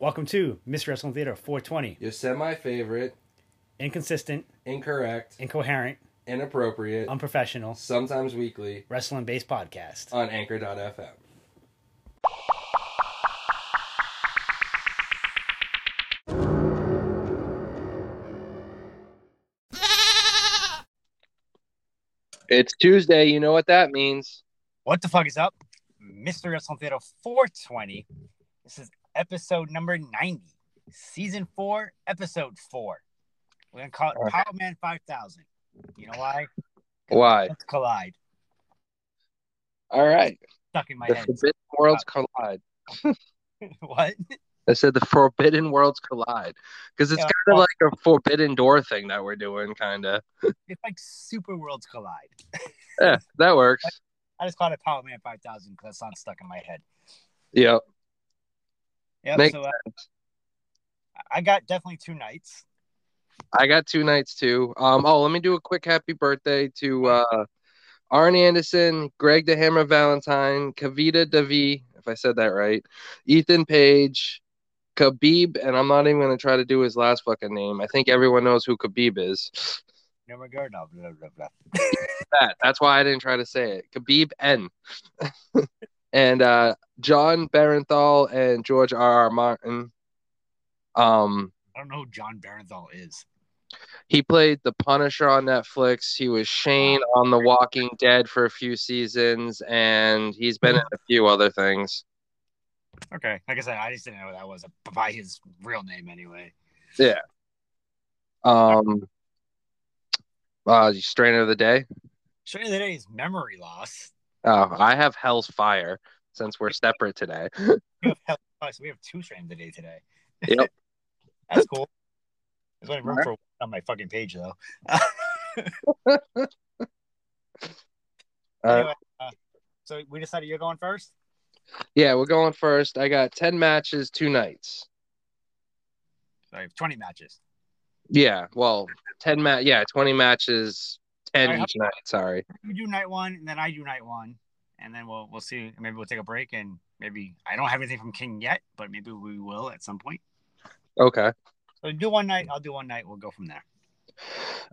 Welcome to Mr. Wrestling Theater 420. Your semi favorite, Inconsistent, incorrect, incoherent, inappropriate, unprofessional, sometimes weekly wrestling based podcast. on anchor.fm. It's Tuesday. You know what that means. What the fuck is up? Mr. Wrestling Theater 420. This is episode number 90, season four, episode four. We're going to call it Okay. Powerman 5000. You know why? Why? Let's collide. All right. Stuck in my The head. Forbidden Worlds collide. what? I said the Forbidden Worlds collide because it's Yeah, kind of like a Forbidden Door thing that we're doing, kind of. It's like Super Worlds Collide. Yeah, that works. I just called it Powerman 5000 because that sounds stuck in my head. Yep. Makes so uh, I got definitely two nights. I got two nights too. Um, oh, let me do a quick happy birthday to uh, Arn Anderson, Greg the Hammer Valentine, Kavita Devi, if I said that right, Ethan Page, Khabib, and I'm not even gonna try to do his last fucking name. I think everyone knows who Khabib is. Never go. No, blah, blah, blah. That that's why I didn't try to say it. Khabib N. and uh, John Barenthal and George R. R. Martin. Um, I don't know who John Barenthal is. He played the Punisher on Netflix. He was Shane on The Walking Dead for a few seasons, and he's been in a few other things. Okay. Like I said, I just didn't know who that was by his real name anyway. Yeah. Um, uh, Strainer of the Day. Strain of the day is memory loss. Oh, I have Hell's Fire since we're separate today. We have, hell- oh, so we have two of the day today. Yep. That's cool. There's only room for one on my fucking page though. Anyway, uh, so we decided you're going first. yeah, we're going first. I got 10 matches, two nights. So I have 20 matches. Yeah, well, 10 mat. Yeah, 20 matches, 10 Alright, each night. Sorry. You do night one, and then I do night one, and then we'll we'll see. Maybe we'll take a break, and maybe I don't have anything from King yet, but maybe we will at some point. Okay. So do one night. I'll do one night. We'll go from there.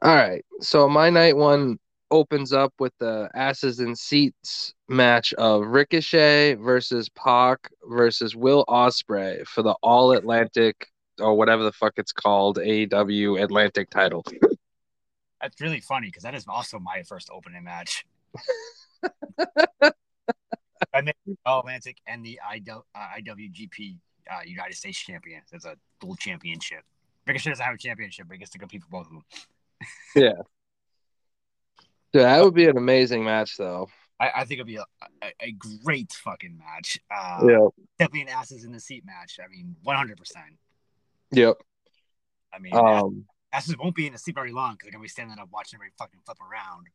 All right. So my night one opens up with the asses and seats match of Ricochet versus Pac versus Will Ospreay for the All Atlantic or whatever the fuck it's called AEW Atlantic title. That's really funny because that is also my first opening match. I All Atlantic and the IW, uh, IWGP uh, United States champion. It's a dual championship. Ricochet doesn't have a championship, but he gets to compete for both of them. Yeah. Dude, that would be an amazing match though. I, I think it'd be a, a, a great fucking match. Uh, Yeah. Definitely an asses in the seat match. I mean, 100%. Yep. I mean, Um asses won't be in the seat very long because going to be standing up watching every fucking flip around.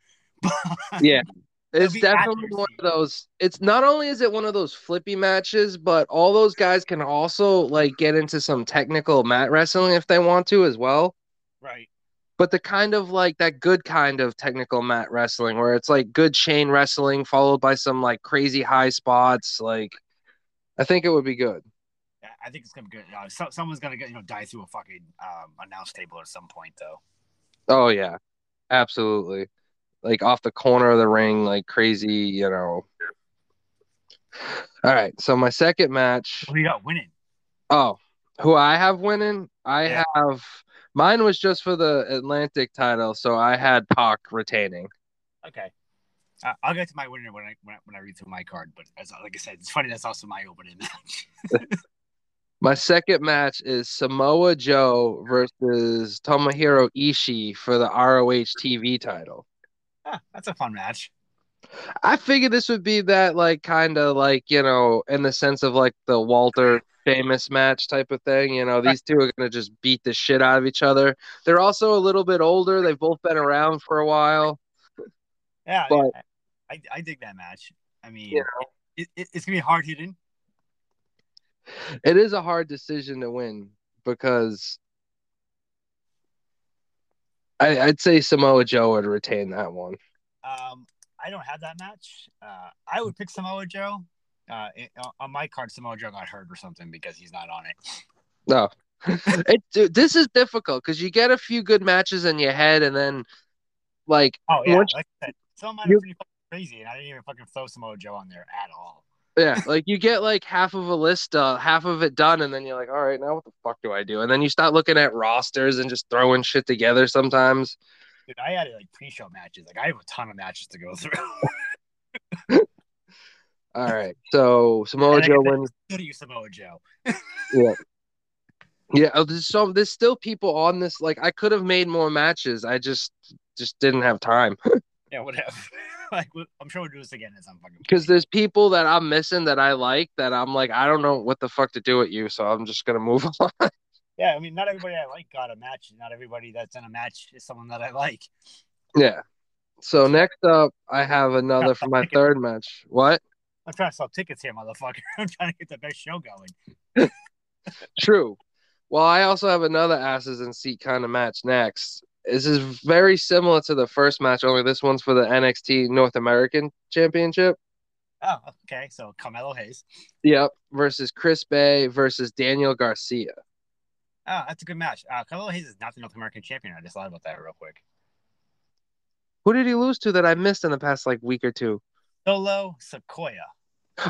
Yeah. It's definitely accuracy. one of those. It's not only is it one of those flippy matches, but all those guys can also like get into some technical mat wrestling if they want to as well. right. But the kind of like that good kind of technical mat wrestling where it's like good chain wrestling followed by some like crazy high spots. Like, I think it would be good. I think it's gonna be good. Uh, so, someone's gonna get you know die through a fucking um, announce table at some point though. Oh yeah, absolutely. Like off the corner of the ring, like crazy, you know. All right, so my second match. Who you got winning? Oh, who I have winning? I Yeah. have mine was just for the Atlantic title, so I had Pac retaining. Okay, uh, I'll get to my winner when I, when I when I read through my card. But as like I said, it's funny that's also my opening match. My second match is Samoa Joe versus Tomohiro Ishii for the ROH TV title. ah, that's a fun match. I figured this would be that like kind of like, you know, in the sense of like the Walter famous match type of thing. You know, these two are going to just beat the shit out of each other. They're also a little bit older. They've both been around for a while. Yeah, But- I, I dig that match. I mean, You it, it, it's gonna be hard hitting. It is a hard decision to win because I, I'd say Samoa Joe would retain that one. Um, I don't have that match. Uh, I would pick Samoa Joe. Uh, it, on my card, Samoa Joe got hurt or something because he's not on it. No. it, dude, this is difficult because you get a few good matches in your head, and then like Oh yeah, once- like I said, some of mine You- are pretty fucking crazy, and I didn't even fucking throw Samoa Joe on there at all. Yeah, like you get like half of a list, uh, half of it done, and then you're like, all right, now what the fuck do I do? And then you start looking at rosters and just throwing shit together sometimes. Dude, I had like pre-show matches. Like I have a ton of matches to go through. All right, so Samoa Joe wins. Good to you, Samoa Joe. Yeah, oh, there's so there's still people on this. Like I could have made more matches. I just just didn't have time Yeah, whatever. like I'm sure we'll do this again at some fucking. because there's people that I'm missing that I like that I'm like I don't know what the fuck to do with you. So I'm just gonna move on. yeah, I mean, not everybody I like got a match. Not everybody that's in a match is someone that I like. yeah. So next up, I have another for my third match. What? I'm trying to sell tickets here, motherfucker. I'm trying to get the best show going. True. Well, I also have another asses and seat kind of match next. This is very similar to the first match, only this one's for the NXT North American Championship. Oh, okay. So Carmelo Hayes. Yep. Versus Chris Bey versus Daniel Garcia. Oh, that's a good match. Uh, Carmelo Hayes is not the North American champion. I just thought about that real quick. Who did he lose to that I missed in the past like week or two? Solo Sikoa.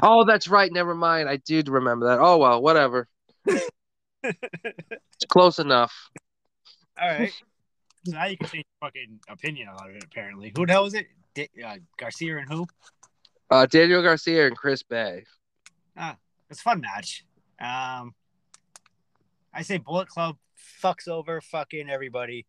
Oh, that's right. Never mind. I did remember that. Oh well, whatever. It's close enough. All right. Now you can change your fucking opinion about it. Apparently, who the hell is it? Uh, Garcia and who? Uh, Daniel Garcia and Chris Bey. Ah, It's a fun match. Um, I say Bullet Club fucks over fucking everybody,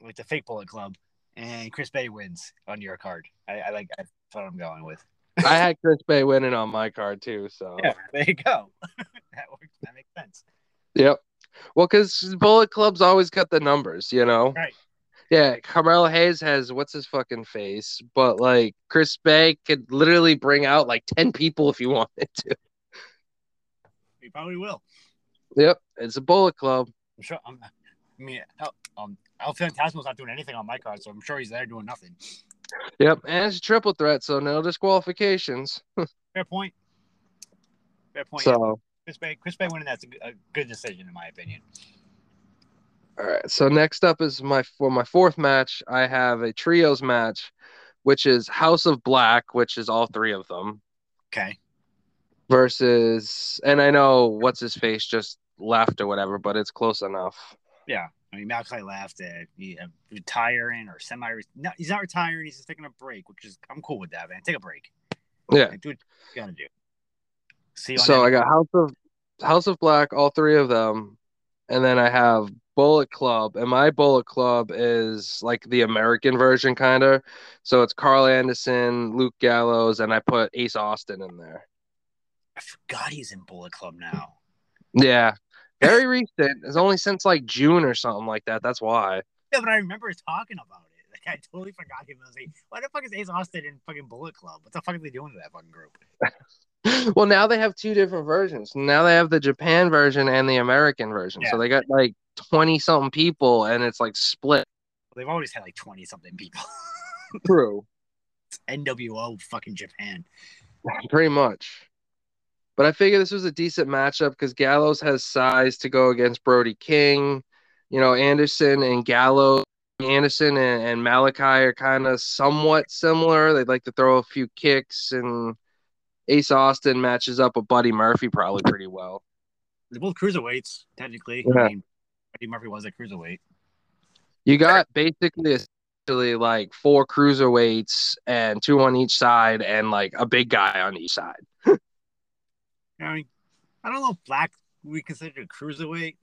with the fake Bullet Club, and Chris Bey wins on your card. I, I like that's what I'm going with. I had Chris Bey winning on my card too. So Yeah, there you go. that works. That makes sense. Yep. Well, because Bullet Club's always got the numbers, you know. Right. Yeah, Carmelo Hayes has what's his fucking face, but like Chris Bey could literally bring out like ten people if you wanted to. He probably will. Yep, it's a Bullet Club. I'm sure. I'm, I mean, El, um, El Fantasmo's not doing anything on my card, so I'm sure he's there doing nothing. Yep, and it's a triple threat, so no disqualifications. Fair point. Fair point. So, Chris Bey, Chris Bey winning that's a good decision in my opinion. all right. So next up is my for my fourth match. I have a trios match, which is House of Black, which is all three of them. Okay. versus and I know what's his face just left or whatever, but it's close enough. Yeah. I mean, Malakai left. Uh, he, uh, retiring or semi. No, he's not retiring. He's just taking a break, which is I'm cool with that, man. Take a break. Yeah. Like, do what you gotta do. See So I got House of House of Black, all three of them, and then I have Bullet Club, and my Bullet Club is like the American version, kind of. So it's Karl Anderson, Luke Gallows, and I put Ace Austin in there. I forgot he's in Bullet Club now. Yeah, very recent. It's only since like June or something like that. That's why. Yeah, but I remember talking about it. Like I totally forgot him. I was like, why the fuck is Ace Austin in fucking Bullet Club? What the fuck are they doing to that fucking group? Well, now they have two different versions. Now they have the Japan version and the American version. So they got like 20 something people and it's like split. They've always had like twenty something people. True. It's NWO fucking Japan. Pretty much. But I figure this was a decent matchup because Gallows has size to go against Brody King. You know, Anderson and Gallows, Anderson and, and Malakai are kind of somewhat similar. They'd like to throw a few kicks, and Ace Austin matches up with Buddy Murphy probably pretty well. They're both cruiserweights, technically. Yeah. I mean, Eddie Murphy was a cruiserweight. You got basically essentially like four cruiserweights and two on each side, and like a big guy on each side. I mean, I don't know if Black we consider a cruiserweight.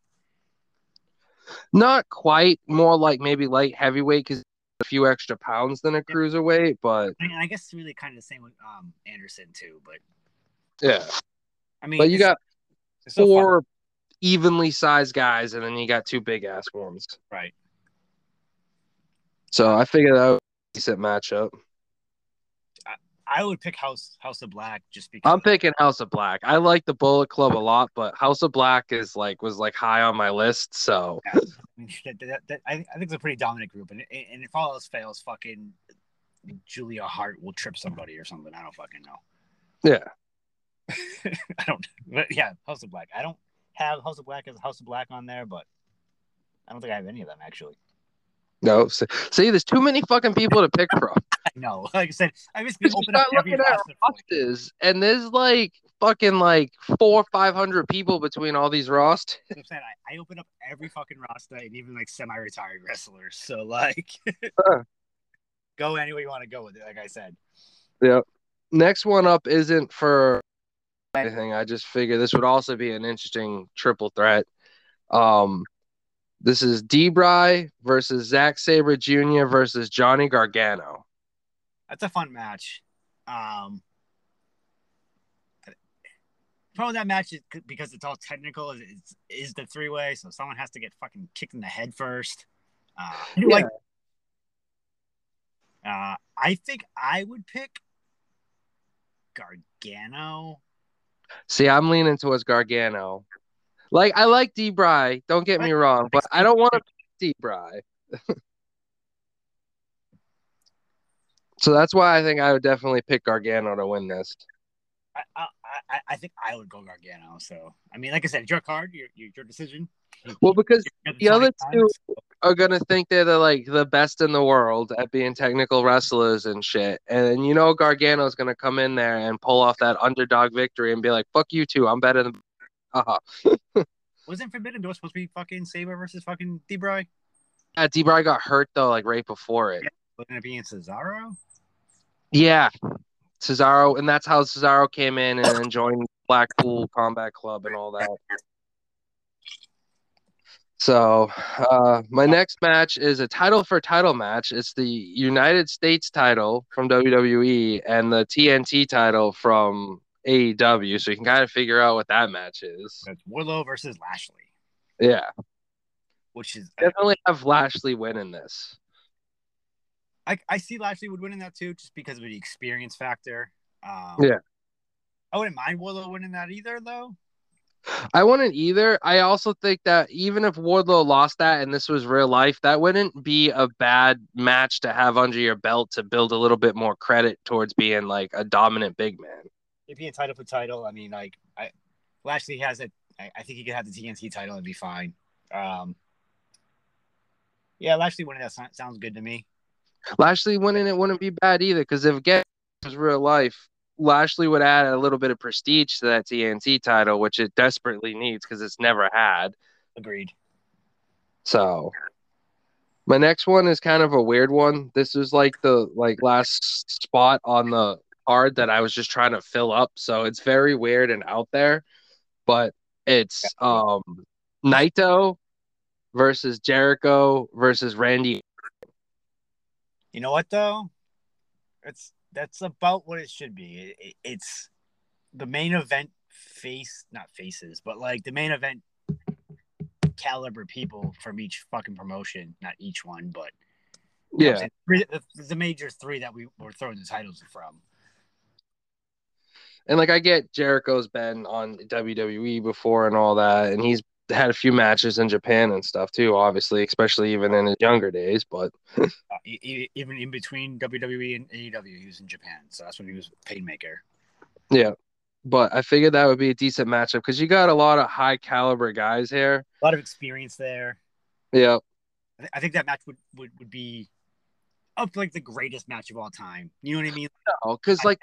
Not quite, more like maybe light heavyweight because a few extra pounds than a cruiserweight, but I mean, I guess it's really kind of the same with um Anderson too. But yeah. I mean, But you got so fun. four evenly sized guys, and then you got two big ass ones. right? So I figured that was a decent matchup. I would pick House House of Black just because. I'm picking House of Black. I like the Bullet Club a lot, but House of Black is like was like high on my list. So mean, that, that, that, I, I think it's a pretty dominant group, and and if all else fails, fucking Julia Hart will trip somebody or something. I don't fucking know. yeah, I don't. But yeah, House of Black. I don't have House of Black as House of Black on there, but I don't think I have any of them actually. No, so, see, there's too many fucking people to pick from. I know. Like I said, I basically Because open up every looking at roster rosters, and there's like fucking like four, five hundred people between all these rosters. I'm saying, I, I open up every fucking roster and even like semi-retired wrestlers. So like, Huh. go anywhere you want to go with it. Like I said, Yep. Next one up isn't for anything. I just figure this would also be an interesting triple threat. Um, this is D-Bry versus Zack Sabre Jr. versus Johnny Gargano. that's a fun match. Um, problem with that match is because it's all technical. Is is, is the three way, so someone has to get fucking kicked in the head first. Uh, I do like. Uh, I think I would pick Gargano. See, I'm leaning towards Gargano. Like I like D-Bry, don't get me wrong, but I don't want to pick D-Bry. so that's why I think I would definitely pick Gargano to win this. I, I, I, I think I would go Gargano. So I mean, like I said, it's your card, your your, decision. Well, because the other two are gonna think they're the like the best in the world at being technical wrestlers and shit. And you know Gargano's gonna come in there and pull off that underdog victory and be like, "Fuck you too, I'm better than." Haha. wasn't Forbidden Door supposed to be fucking Sabre versus fucking D-Bry? Yeah, D-Bry got hurt though, like right before it. Wasn't it being Cesaro? Yeah, Cesaro, and that's how Cesaro came in and then joined Blackpool Combat Club and all that. So, uh, my next match is a title for title match. It's the United States title from WWE and the TNT title from AEW. So you can kind of figure out what that match is. That's Wardlow versus Lashley, Yeah, which is definitely have Lashley winning this. I, I see Lashley would win in that too, just because of the experience factor. Um, Yeah. I wouldn't mind Wardlow winning that either, though. I wouldn't either. I also think that even if Wardlow lost that and this was real life, that wouldn't be a bad match to have under your belt to build a little bit more credit towards being like a dominant big man. If he entitled for title, I mean, like, I Lashley has it. I, think he could have the TNT title and be fine. Um, yeah, Lashley winning that sounds good to me. Lashley winning it wouldn't be bad either because if it was real life, Lashley would add a little bit of prestige to that TNT title, which it desperately needs because it's never had. Agreed. So my next one is kind of a weird one. This is like the like last spot on the card that I was just trying to fill up. So it's very weird and out there. But it's um Naito versus Jericho versus Randy. You know what though? It's that's about what it should be. It, it- it's the main event face, not faces, but like the main event caliber people from each fucking promotion. Not each one, but Yeah. the, the major three that we were throwing the titles from. And like I get Jericho's been on WWE before and all that, and he's had a few matches in Japan and stuff too, obviously, especially even in his younger days. But Uh, even in between WWE and AEW, he was in Japan, so that's when he was Painmaker. yeah. But I figured that would be a decent matchup because you got a lot of high caliber guys here. A lot of experience there. Yeah. I, th- I think that match would, would, would be up like the greatest match of all time. You know what I mean? No, because like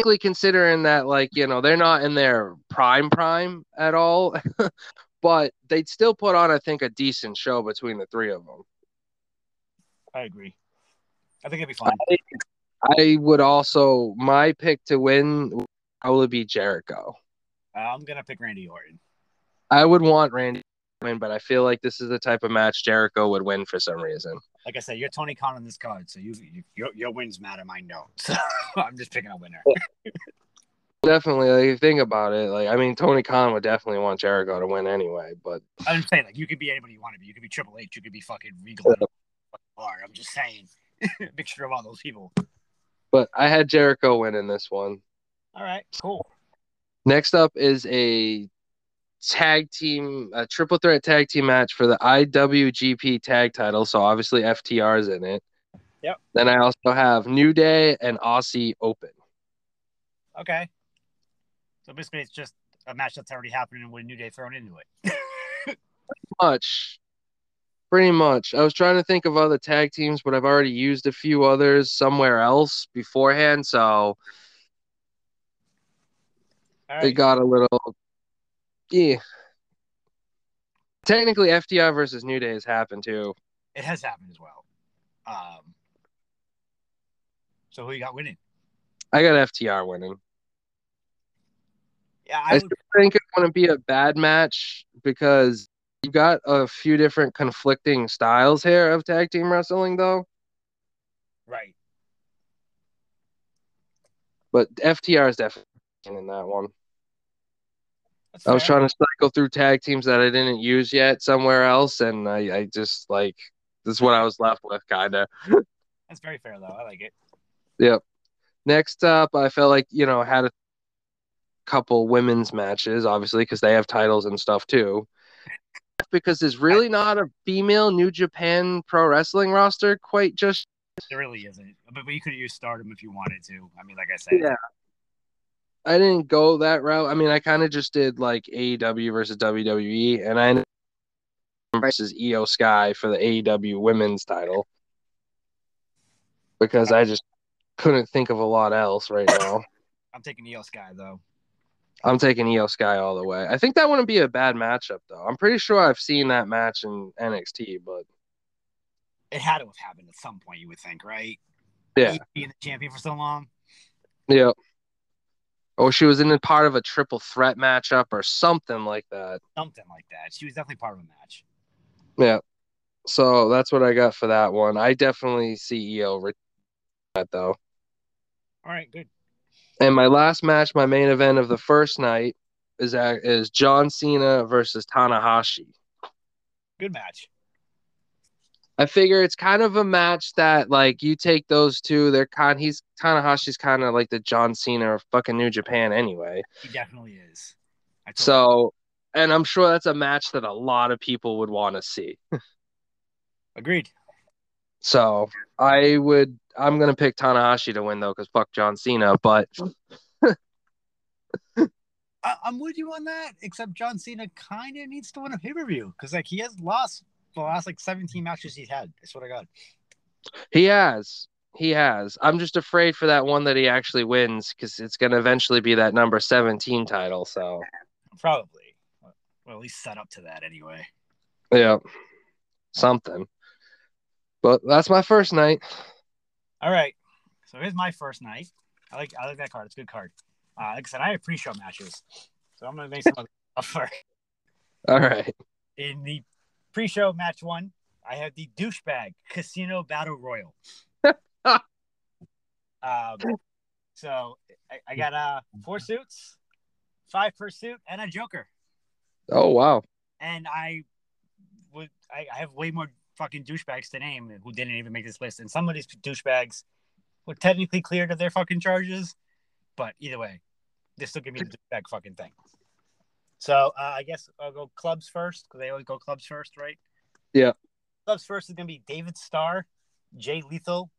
technically considering that like you know they're not in their prime prime at all but they'd still put on i think a decent show between the three of them I agree. I think it'd be fun. i would also my pick to win would probably be jericho I'm gonna pick Randy Orton. i would want randy to win but i feel like this is the type of match jericho would win for some reason Like I said, you're Tony Khan on this card, so you, you your, your wins matter. Mine don't. So I'm just picking a winner. definitely like you think about it like i mean tony khan would definitely want jericho to win anyway but I'm saying like you could be anybody you want to be. You could be Triple H. You could be fucking Regal. I'm just saying, mixture of all those people. but i had jericho winning this one All right, cool. Next up is a tag team, a triple threat tag team match for the IWGP tag title. So obviously FTR is in it. Yep. Then I also have New Day and Aussie Open. Okay. So basically, it's just a match that's already happening with New Day thrown into it. much. Pretty much. I was trying to think of other tag teams, but I've already used a few others somewhere else beforehand, so All it got a little yeah. Technically FTR versus New Day has happened too. It has happened as well. Um, so who you got winning? I got FTR winning. Yeah, I I would. think it's going to be a bad match because you've got a few different conflicting styles here of tag team wrestling though. Right. But FTR is definitely in that one. That's I was fair. trying to cycle through tag teams that I didn't use yet somewhere else, and I, I just like this is what I was left with, kind of. That's very fair, though. I like it. Yep. Next up, I felt like you know had a couple women's matches, obviously because they have titles and stuff too. Because there's really not a female New Japan Pro Wrestling roster quite just. There really isn't. But, but you could use Stardom if you wanted to. I mean, like I said. Yeah. I didn't go that route. I mean, I kind of just did like AEW versus WWE, and I versus IYO SKY for the AEW Women's title because I just couldn't think of a lot else right now. I'm taking IYO SKY, though. I'm taking IYO SKY all the way. I think that wouldn't be a bad matchup though. I'm pretty sure I've seen that match in NXT, but It had to have happened at some point, you would think, right? yeah, Being the champion for so long. yeah. Oh, she was in a part of a triple threat matchup or something like that. Something like that. She was definitely part of a match. Yeah. So that's what I got for that one. I definitely see EO that though. All right, good. And my last match, my main event of the first night, is is John Cena versus Tanahashi. Good match. I figure it's kind of a match that like you take those two, they're kind he's Tanahashi's kind of like the John Cena of fucking New Japan anyway. He definitely is. So and I'm sure that's a match that a lot of people would want to see. agreed. So I would I'm gonna pick Tanahashi to win though, because fuck John Cena, but I, I'm with you on that, except John Cena kind of needs to win a pay per view because like he has lost the last like 17 matches he's had. I swear to God. he has. He has. I'm just afraid for that one that he actually wins because it's gonna eventually be that number 17 title. So Probably. Well, at least set up to that anyway. yeah. Something. But that's my first night. All right. So here's my first night. I like I like that card. It's a good card. Uh, like I said, I have pre-show matches, so I'm gonna make some other stuff first. All right. In the pre-show match one, I have the douchebag casino battle royal. um, so I, I got uh four suits, five per suit, and a joker. Oh wow. And I would I, I have way more fucking douchebags to name who didn't even make this list. And some of these douchebags were technically cleared of their fucking charges, but either way, they still give me the douchebag fucking thing. So uh, I guess I'll go clubs first because they always go clubs first, right? Yeah. Clubs first is gonna be David Starr, Jay Lethal,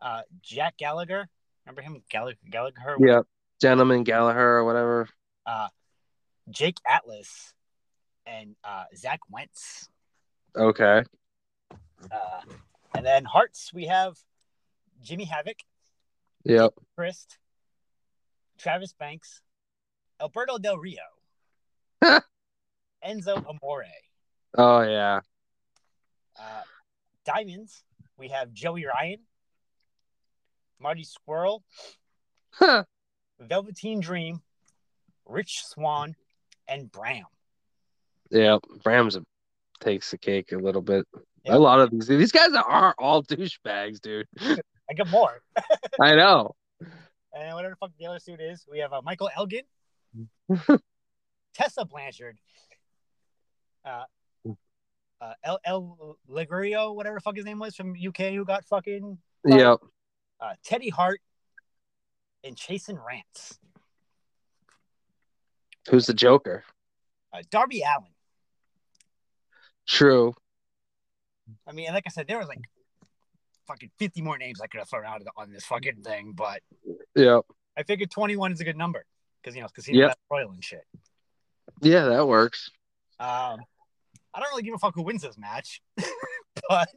uh, Jack Gallagher. Remember him, Gallagher? Gallagher? Yeah. Gentleman Gallagher or whatever. Uh, Jake Atlas and uh, Zach Wentz. Okay. Uh, and then Hearts, we have Jimmy Havoc, Yep. Christ, Travis Banks, Alberto Del Rio, Enzo Amore. Oh yeah. Uh, Diamonds, we have Joey Ryan, Marty Scurll, Velveteen Dream, Rich Swann, and Bram. Yep. Rams takes the cake a little bit. Yeah. A lot of these these guys are all douchebags, dude. I got more. I know. And whatever the fuck the other suit is, we have uh, Michael Elgin, Tessa Blanchard, uh, uh, El, El Ligero, whatever the fuck his name was from UK, who got fucking Yep. uh, Teddy Hart, and Chasyn Rance. Who's the Joker? Uh, Darby Allin. True. I mean, like I said, there was like fucking 50 more names I could have thrown out on this fucking thing, but Yep. I figured 21 is a good number because, you know, because he's Yep. Royal and shit. Yeah, that works. Um, I don't really give a fuck who wins this match, but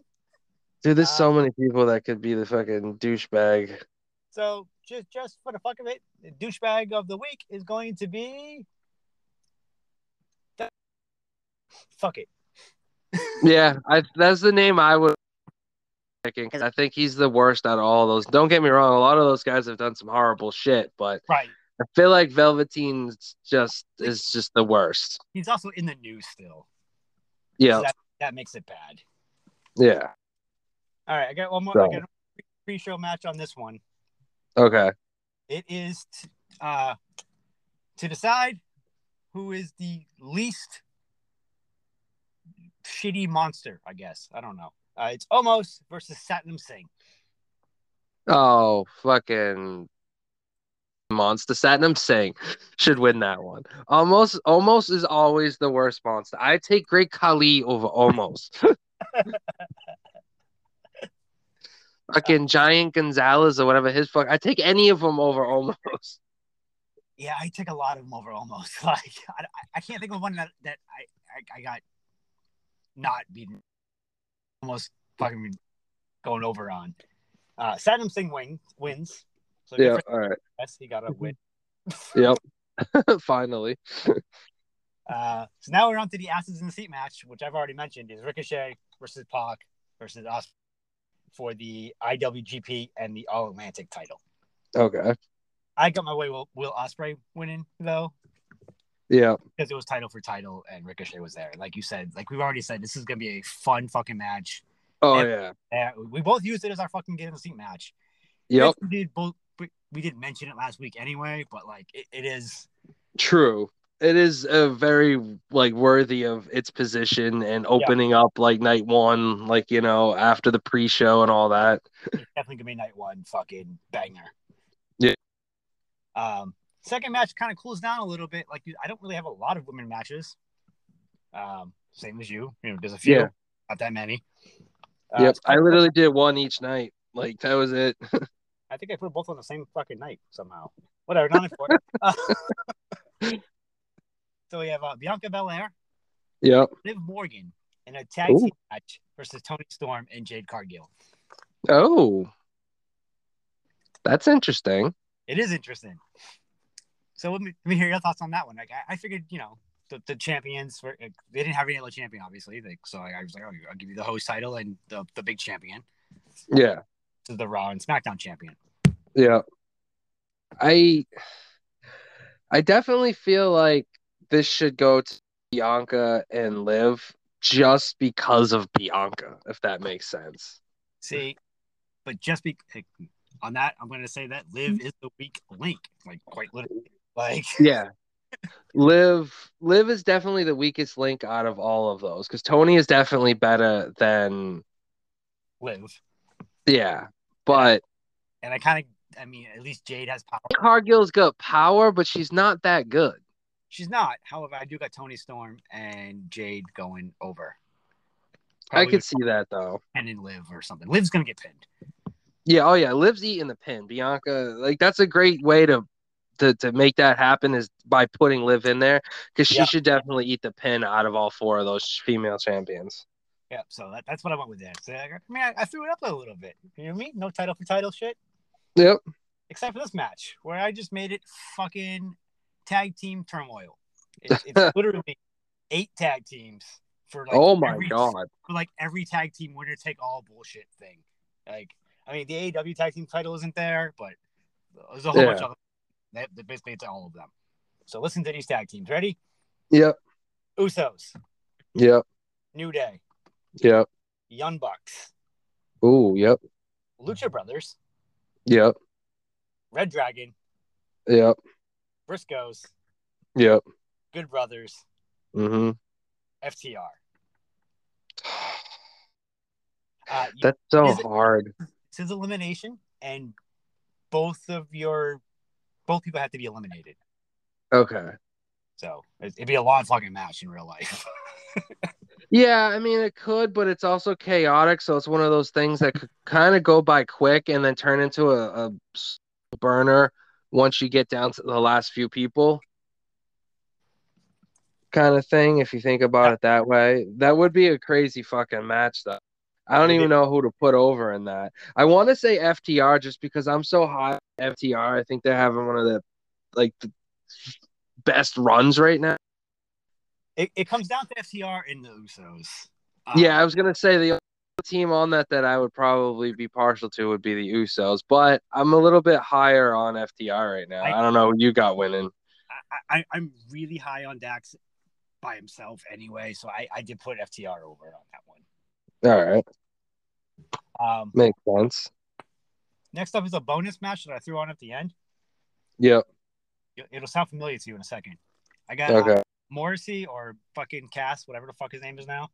Dude, there's Uh, so many people that could be the fucking douchebag. so just just for the fuck of it, the douchebag of the week is going to be. Fuck it. Yeah, I that's the name I would picking because I think he's the worst out of all those. Don't get me wrong, a lot of those guys have done some horrible shit, but Right. I feel like Velveteen's just is just the worst. He's also in the news still. Yeah, That, that makes it bad. yeah. All right, I got one more. So- I got a pre-show match on this one. Okay. It is t- uh, to decide who is the least shitty monster. I guess I don't know. Uh, it's Omos versus Satnam Singh. Oh, fucking monster Satnam Singh should win that one. Omos, Omos is always the worst monster. I take Great Khali over Omos. fucking Giant Gonzalez or whatever his fuck. I take any of them over Omos. Yeah, I take a lot of them over Omos. Like I, I- can't think of one that that I I, I got not beaten. Omos fucking going over on. Uh, Satnam Singh win, wins. So Yeah. All right. us. He got a win. Yep. Finally. Uh, so now we're on to the asses in the seat match, which I've already mentioned is Ricochet versus Pac versus us for the IWGP and the All Atlantic title. Okay. I got my way Will, Will Ospreay winning though Yeah. because it was title for title and Ricochet was there. Like you said, like we've already said, this is gonna be a fun fucking match. Oh Yeah. yeah. Uh, we both used it as our fucking get in the seat match. Yep. We did both. We, didn't mention it last week anyway, but like it, it is. True. It is a very like worthy of its position and opening up like night one, like you know, after the pre-show and all that. It's definitely gonna be night one fucking banger. Yeah. Um, second match kind of cools down a little bit. Like I don't really have a lot of women matches. Um, same as you. You know, there's a few, Yeah. not that many. Uh, Yep. I literally did one each night. Like that was it. I think I put both on the same fucking night somehow. Whatever, not important. Uh, so we have uh, Bianca Belair, Yep. Liv Morgan in a tag Ooh. team match versus Toni Storm and Jade Cargill. Oh. That's interesting. It is interesting. So let me, let me hear your thoughts on that one. Like I, I figured, you know, the, the champions were they didn't have any other champion, obviously. Like, so I, I was like, oh, I'll give you the host title and the, the big champion. Yeah. Is the Raw and SmackDown champion. Yeah. I I definitely feel like this should go to Bianca and Liv just because of Bianca, if that makes sense. See, but just be on that, I'm going to say that Liv is the weak link, like quite literally. Like, Yeah. Liv Liv is definitely the weakest link out of all of those because Toni is definitely better than Liv. yeah. But And I kind of, I mean, at least Jade has power. Cargill's got power, but she's not that good. She's not. However, I do got Toni Storm and Jade going over. I could see that though. and then Liv or something. Liv's going to get pinned. Yeah, oh yeah, Liv's eating the pin. Bianca, like that's a great way to to to make that happen is by putting Liv in there because she Yeah. should definitely eat the pin out of all four of those female champions. Yeah, so that, that's what I went with there. So, I mean, I, I threw it up a little bit. You know what I mean? No title for title shit, Yep. except for this match where I just made it fucking tag team turmoil. It's, it's literally eight tag teams for like oh my every, god. for like every tag team winner take all bullshit thing. Like, I mean, the AEW tag team title isn't there, but there's a whole bunch of that basically it's all of them. So listen to these tag teams. Ready? Yep. Usos, Yep. New Day, Yep. Young Bucks, Ooh. Yep. Lucha Brothers, Yep. Red Dragon, Yep. Briscoes, Yep. Good Brothers, Mm-hmm. FTR. Uh, you, That's so it- hard. this is elimination, and both of your both people have to be eliminated. Okay. So it'd be a long fucking match in real life. Yeah, I mean it could, but it's also chaotic, so it's one of those things that could kind of go by quick and then turn into a burner once you get down to the last few people. kind of thing. If you think about it that way, that would be a crazy fucking match, though. I don't even know who to put over in that. I want to say FTR just because I'm so high FTR. I think they're having one of the like the best runs right now. It, it comes down to FTR and the Usos. Um, Yeah, I was gonna say the only team on that that I would probably be partial to would be the Usos, but I'm a little bit higher on FTR right now. I- I, don't know you got winning. I, I, I'm really high on Dax by himself anyway, so I, I did put FTR over on that one. All right, Um, makes sense. next up is a bonus match that I threw on at the end. Yep. It- It'll sound familiar to you in a second. I got uh, Okay. Morrissey or fucking Cass, whatever the fuck his name is now.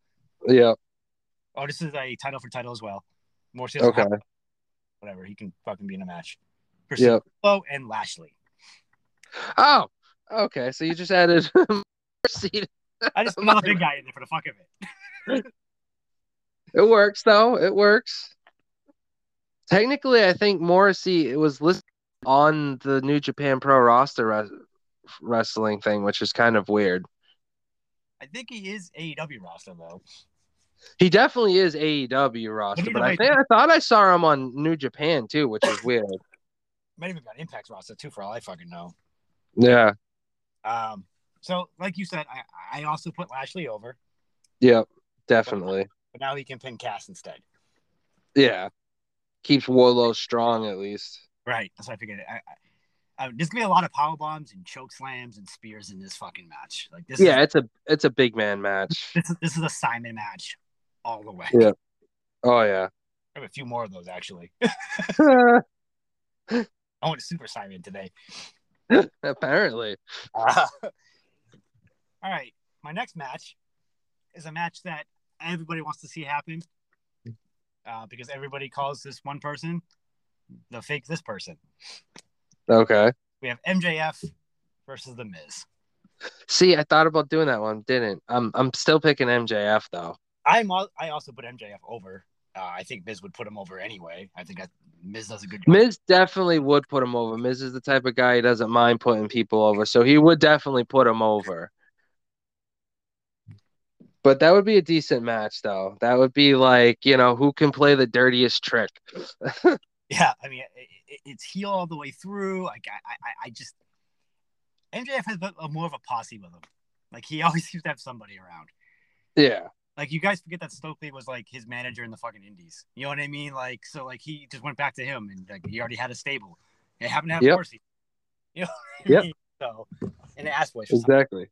Yeah. Oh, this is a title for title as well. Morrissey, Okay. have- whatever. He can fucking be in a match. Versus Yep. And Lashley. Oh, okay. So you just added Mercy. I just put another big guy in there for the fuck of it. It works though. It works. Technically, I think Morrissey it was listed on the New Japan Pro roster wrestling thing, which is kind of weird. I think he is AEW roster though. He definitely is AEW roster, but I think I thought I saw him on New Japan too, which is weird. Might even got Impact roster too, for all I fucking know. Yeah. Um, so like you said, I I also put Lashley over, Yep. Definitely. but now he can pin Cass instead. Yeah. Keeps Wardlow strong at least. Right. That's what I figured. I, I, I, there's gonna be a lot of power bombs and choke slams and spears in this fucking match. Like this. Yeah, Is, it's a it's a big man match. this is this is a Simon match, all the way. Yeah. Oh yeah. I have a few more of those actually. Uh, I went to Super Simon today. Apparently. all right. My next match is a match that everybody wants to see happen. Uh, because everybody calls this one person the fake this person. Okay. We have MJF versus The Miz. See, I thought about doing that one, didn't. I'm I'm still picking MJF though. I'm al- I also put MJF over. Uh, I think Miz would put him over anyway. I think that Miz does a good job. Miz definitely would put him over. Miz is the type of guy he doesn't mind putting people over, so he would definitely put him over. But that would be a decent match, though. That would be like, you know, who can play the dirtiest trick? Yeah, I mean, it, it, it's heel all the way through. Like I, I, I just MJF has a, a more of a posse with him. Like he always seems to have somebody around. Yeah. Like you guys forget that Stokely was like his manager in the fucking Indies. You know what I mean? Like so, like he just went back to him and like he already had a stable. They happened to have Yep. Morrissey. You know? What I mean? So, and the ass some- Exactly.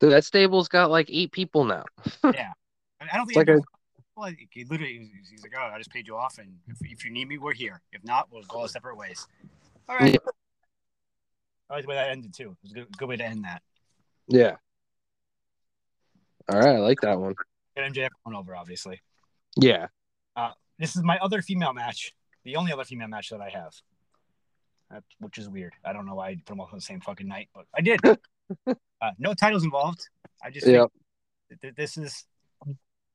Dude, that stable's got like eight people now. I, mean, I don't think It's like MJF well, he literally he's- like, oh, I just paid you off, and if, if you need me, we're here. If not, we'll go our separate ways. All right. I like the way that ended too. It was a good, good way to end that. Yeah. All right, I like that one. Get MJF going over, obviously. Yeah. This is my other female match, the only other female match that I have, that, which is weird. I don't know why I put them all on the same fucking night, but I did. uh, no titles involved. I just Yep. think that this is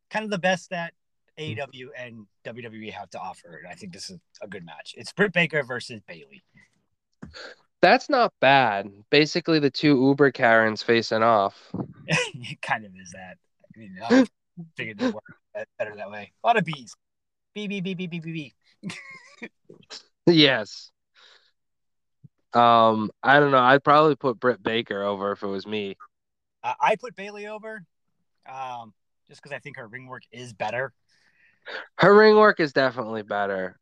kind of the best that AEW and WWE have to offer, and I think this is a good match. It's Britt Baker versus Bayley. That's not bad. Basically, the two Uber Karens facing off. it kind of is that. I mean, I figured it worked that- better that way. A lot of bees. B B B B B B B. Yes. Um, I don't know. I'd probably put Britt Baker over if it was me. Uh, I put Bayley over, um, just because I think her ring work is better. Her ring work is definitely better.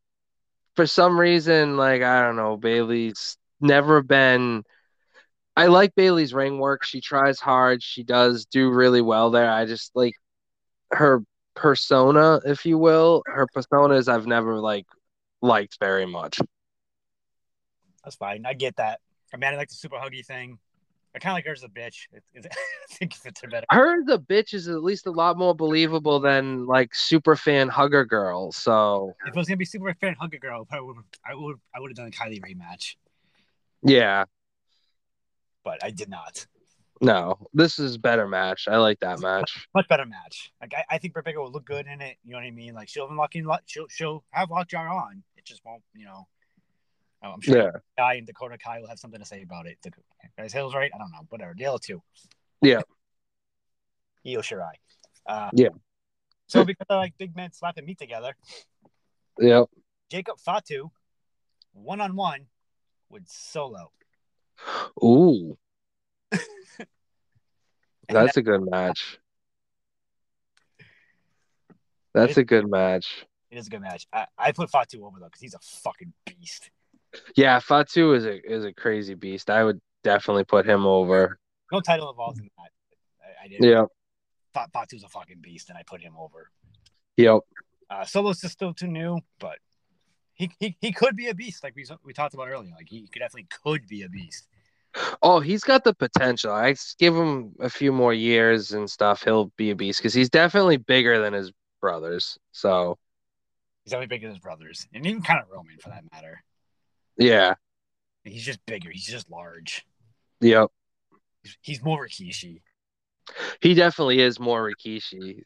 For some reason, like I don't know, Bayley's never been. I like Bayley's ring work. She tries hard. She does do really well there. I just like her persona, if you will. Her personas I've never like liked very much. That's fine. I get that. I mean, I like the super huggy thing. I kind of like her as a bitch. It, it, I think it's a better. Her a bitch is at least a lot more believable than like super fan hugger girl. So If it was gonna be super fan hugger girl, I would I would I would have done a Kylie rematch, yeah, but I did not. no, this is better match. I like that match. Much better match. Like I, I think Baker will look good in it. You know what I mean? Like she'll unlock in, she'll she'll have Lockjaw on. It just won't. You know. Oh, I'm sure Yeah, Guy and Dakota Kai will have something to say about it. The guys Hill's right. I don't know. Whatever. The other two. Yeah. Io Shirai. Uh, Yeah. So because I like big men slapping meat together, Yeah. Jacob Fatu, one on one with Solo. Ooh, that's a good match. That's a good match. It is a good match. I, I put Fatu over though because he's a fucking beast. Yeah, Fatu is a is a crazy beast. I would definitely put him over. No title involved in that. I, I did. Fa- Fatu's a fucking beast, and I put him over. Yep. Uh, Solo's just still too new, but he, he he could be a beast, like we we talked about earlier. Like he could definitely could be a beast. Oh, he's got the potential. I give him a few more years and stuff. He'll be a beast because he's definitely bigger than his brothers. So He's definitely bigger than his brothers, and even kind of Roman for that matter. Yeah. He's just bigger. He's just large. Yep. He's, he's more Rikishi. He definitely is more Rikishi.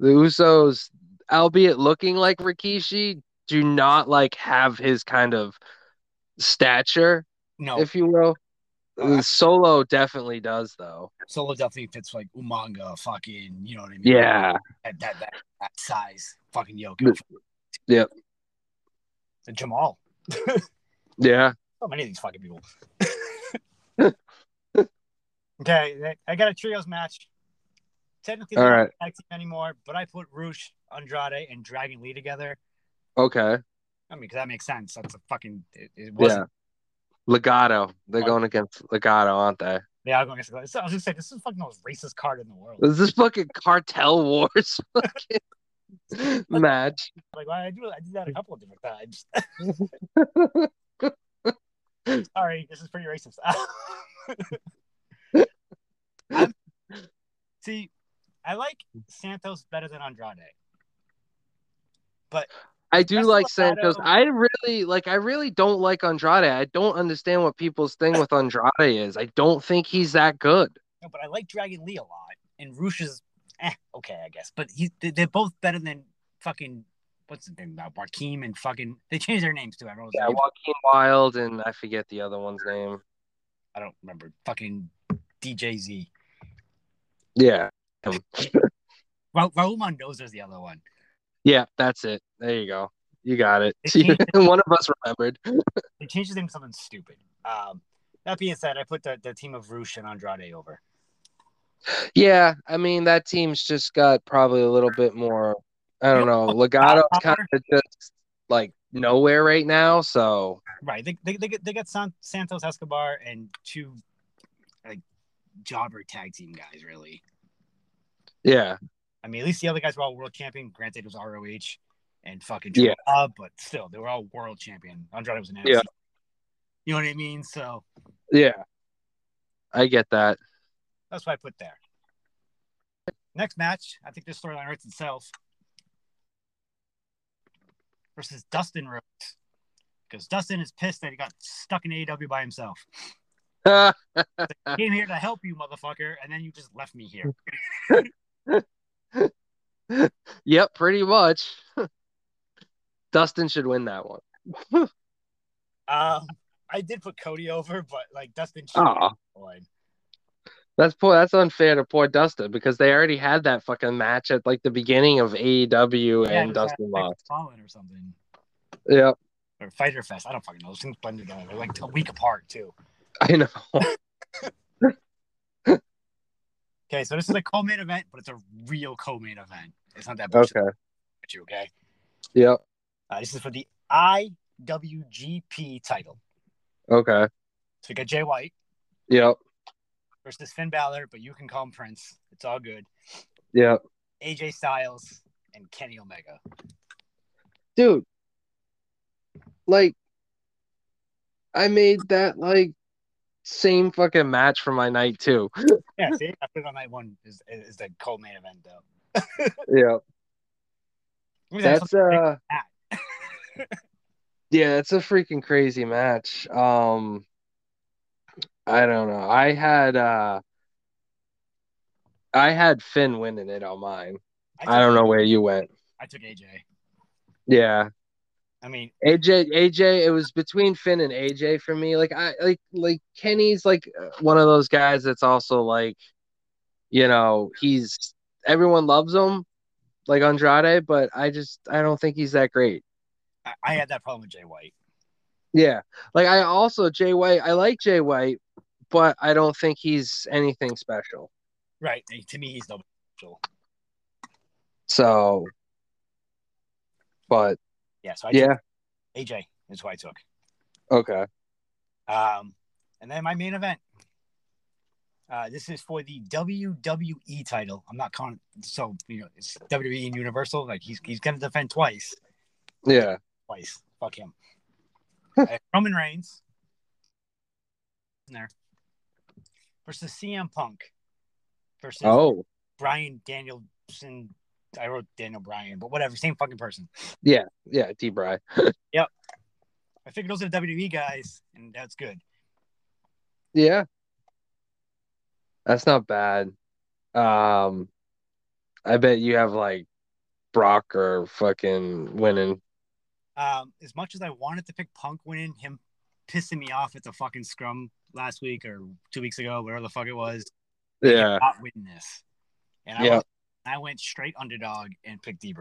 The Usos, albeit looking like Rikishi, do not like have his kind of stature, No, if you will. Uh, Solo definitely does though. Solo definitely fits like Umaga, fucking, you know what I mean? Yeah. that that that, that size, fucking Yoko. Yep. And Jamal. Yeah. So many of these fucking people. okay, I got a trios match. Technically, All right. not team anymore, but I put Rush, Andrade, and Dragon Lee together. Okay. I mean, because that makes sense. That's a fucking. It, it Yeah. Legado. They're going against Legado, aren't they? Yeah, I'm going against. I was gonna say this is fucking the most racist card in the world. Is this fucking cartel wars fucking match? Like, why I do I did that a couple of different times. Sorry, this is pretty racist. See, I like Santos better than Andrade. But I do like Santos. I really like. I really don't like Andrade. I don't understand what people's thing with Andrade is. I don't think he's that good. No, but I like Dragon Lee a lot, and Rush is eh, okay, I guess. But he, they're both better than fucking what's the name about Markeem and fucking. They changed their names too. I don't know. Yeah, Joaquin Wilde and I forget the other one's name. I don't remember. Fucking DJZ. Yeah, Ra- Raul Mendoza's the other one. yeah, that's it. There you go. You got it. It. One of us remembered. They changed his name to something stupid. Um, that being said, I put the, the team of Rush and Andrade over. Yeah, I mean that team's just got probably a little bit more. I don't know. Legado's kind of just like nowhere right now. So Right. They they they get they got San, Santos Escobar and two like jobber tag team guys. Really. yeah, I mean, at least the other guys were all world champion. Granted, it was ROH and fucking Yeah. but still, they were all world champion. Andrade was an NFC. Yeah. You know what I mean? So yeah, I get that. that's what I put there. Next match, I think this storyline writes itself. Versus Dustin Rhodes. Because Dustin is pissed that he got stuck in AEW by himself. Came here to help you, motherfucker, and then you just left me here. yep, pretty much. Dustin should win that one. Um, I did put Cody over, but like Dustin should Aw. win. That's poor. That's unfair to poor Dustin because they already had that fucking match at like the beginning of AEW Yeah, and Dustin like, lost. Or something. Yeah. Or Fyter Fest. I don't fucking know. Those things blend together. They're like a week apart too. I know. Okay, so this is a co-main event, but it's a real co-main event. It's not that bullshit. okay. You okay? Yep. Uh, this is for the IWGP title. Okay. So we got Jay White Yep. Versus Finn Balor, but you can call him Prince. It's all good. Yeah. AJ Styles and Kenny Omega. Dude. Like I made that like same fucking match for my night too. Yeah, see, I put it on night one is is the co-main event though. Maybe that's That's something uh yeah, it's a freaking crazy match. Um I don't know. I had uh I had Finn winning it on mine. took- I don't know where you went. I took AJ. Yeah. I mean, AJ AJ it was between Finn and AJ for me. Like I like like Kenny's like uh, one of those guys that's also like you know, he's everyone loves him like Andrade, but I just I don't think he's that great. I, I had that problem with Jay White. Yeah. Like I also Jay White, I like Jay White, but I don't think he's anything special. Right. To me, he's no special. So but yeah, so I yeah. AJ is who I took. Okay. Um and then my main event. Uh, this is for the WWE title. I'm not con so you know it's WWE and Universal. Like he's he's gonna defend twice. Yeah. Twice. Fuck him. uh, Roman Reigns. There. Versus CM Punk. Versus Oh. Bryan Danielson. I wrote Daniel Bryan, but whatever, same fucking person. Yeah, yeah, D Bry. yep. I figured those are the WWE guys, and that's good. Yeah. That's not bad. Um I bet you have like Brock or fucking winning. Um, as much as I wanted to pick Punk winning, him pissing me off at the fucking scrum last week or two weeks ago, whatever the fuck it was. Yeah. Not win this. And I, Yeah. went, I went straight underdog and picked D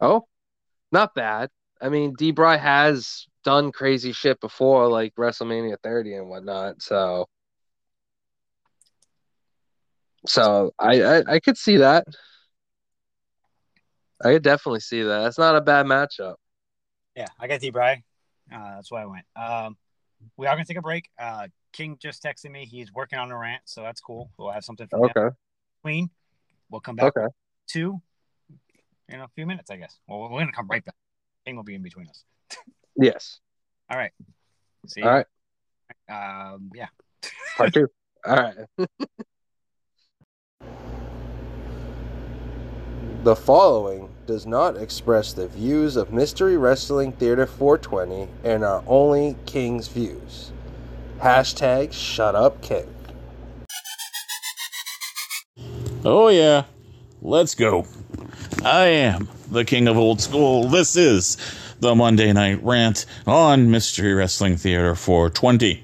Oh, not bad. I mean, D has done crazy shit before, like WrestleMania 30 and whatnot. So, so I, I I could see that. I could definitely see that. That's not a bad matchup. Yeah, I got D Bry. Uh, that's why I went. Um, we are gonna take a break. Uh, King just texted me. He's working on a rant, so that's cool. We'll have something for him. Okay. Queen. We'll come back Okay. Two in a few minutes, I guess. Well, we're gonna come right back. King will be in between us. Yes. All right. See. All right. Um, yeah. Part two. All right. The following does not express the views of Mystery Wrestling Theater 420 and are only King's views. Hashtag shut up King. Oh, yeah. Let's go. I am the king of old school. This is the Monday Night Rant on Mystery Wrestling Theater 420.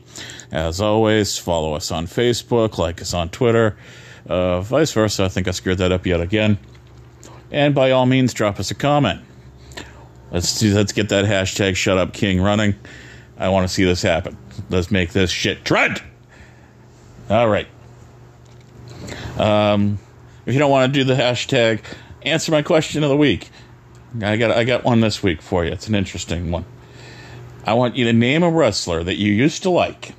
As always, follow us on Facebook, like us on Twitter, uh, vice versa. I think I screwed that up yet again. And by all means, drop us a comment. Let's see, let's get that hashtag Shut Up King running. I want to see this happen. Let's make this shit trend. All right. Um, if you don't want to do the hashtag, answer my question of the week. I got I got one this week for you. It's an interesting one. I want you to name a wrestler that you used to like,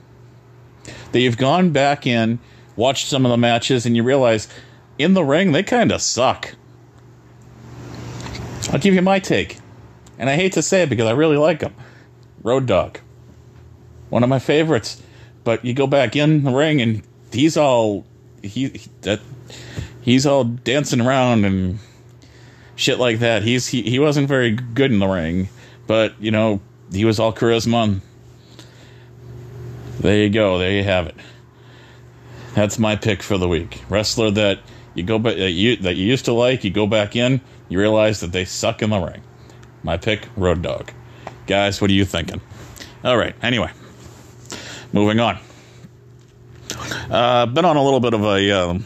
that you've gone back in, watched some of the matches, and you realize in the ring they kind of suck. I'll give you my take, and I hate to say it because I really like him. Road Dog, one of my favorites. But you go back in the ring and he's all he, he that he's all dancing around and shit like that. He's he, he wasn't very good in the ring, but you know he was all charisma. There you go. There you have it. That's my pick for the week. Wrestler that you go back that you that you used to like. You go back in, you realize that they suck in the ring. My pick, Road Dog. Guys, what are you thinking? All right. Anyway, moving on. Uh, been on a little bit of a um,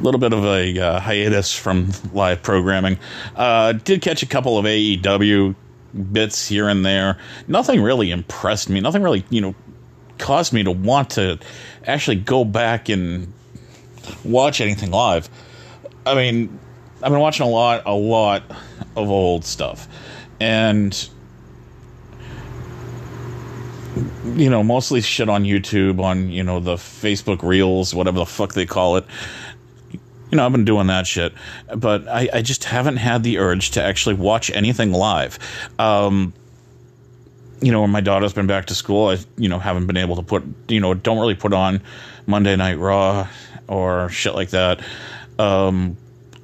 little bit of a uh, hiatus from live programming. Uh, did catch a couple of AEW bits here and there. Nothing really impressed me. Nothing really, you know, caused me to want to actually go back and watch anything live. I mean, I've been watching a lot, a lot of old stuff, and you know, mostly shit on YouTube, on you know the Facebook Reels, whatever the fuck they call it. You know, I've been doing that shit, but I, I just haven't had the urge to actually watch anything live. Um, you know, when my daughter's been back to school, I you know haven't been able to put you know don't really put on Monday Night Raw or shit like that. Um,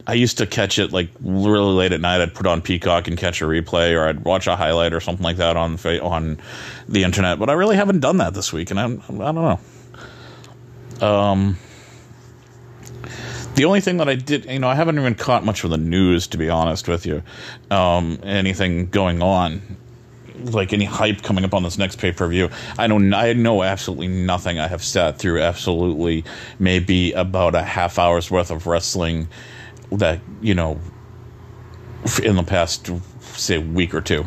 I used to catch it like really late at night. I'd put on Peacock and catch a replay, or I'd watch a highlight or something like that on on the internet. But I really haven't done that this week, and I, I don't know. Um, the only thing that I did, you know, I haven't even caught much of the news to be honest with you. Um, anything going on like any hype coming up on this next pay per view. I know I know absolutely nothing. I have sat through absolutely maybe about a half hour's worth of wrestling that you know in the past say week or two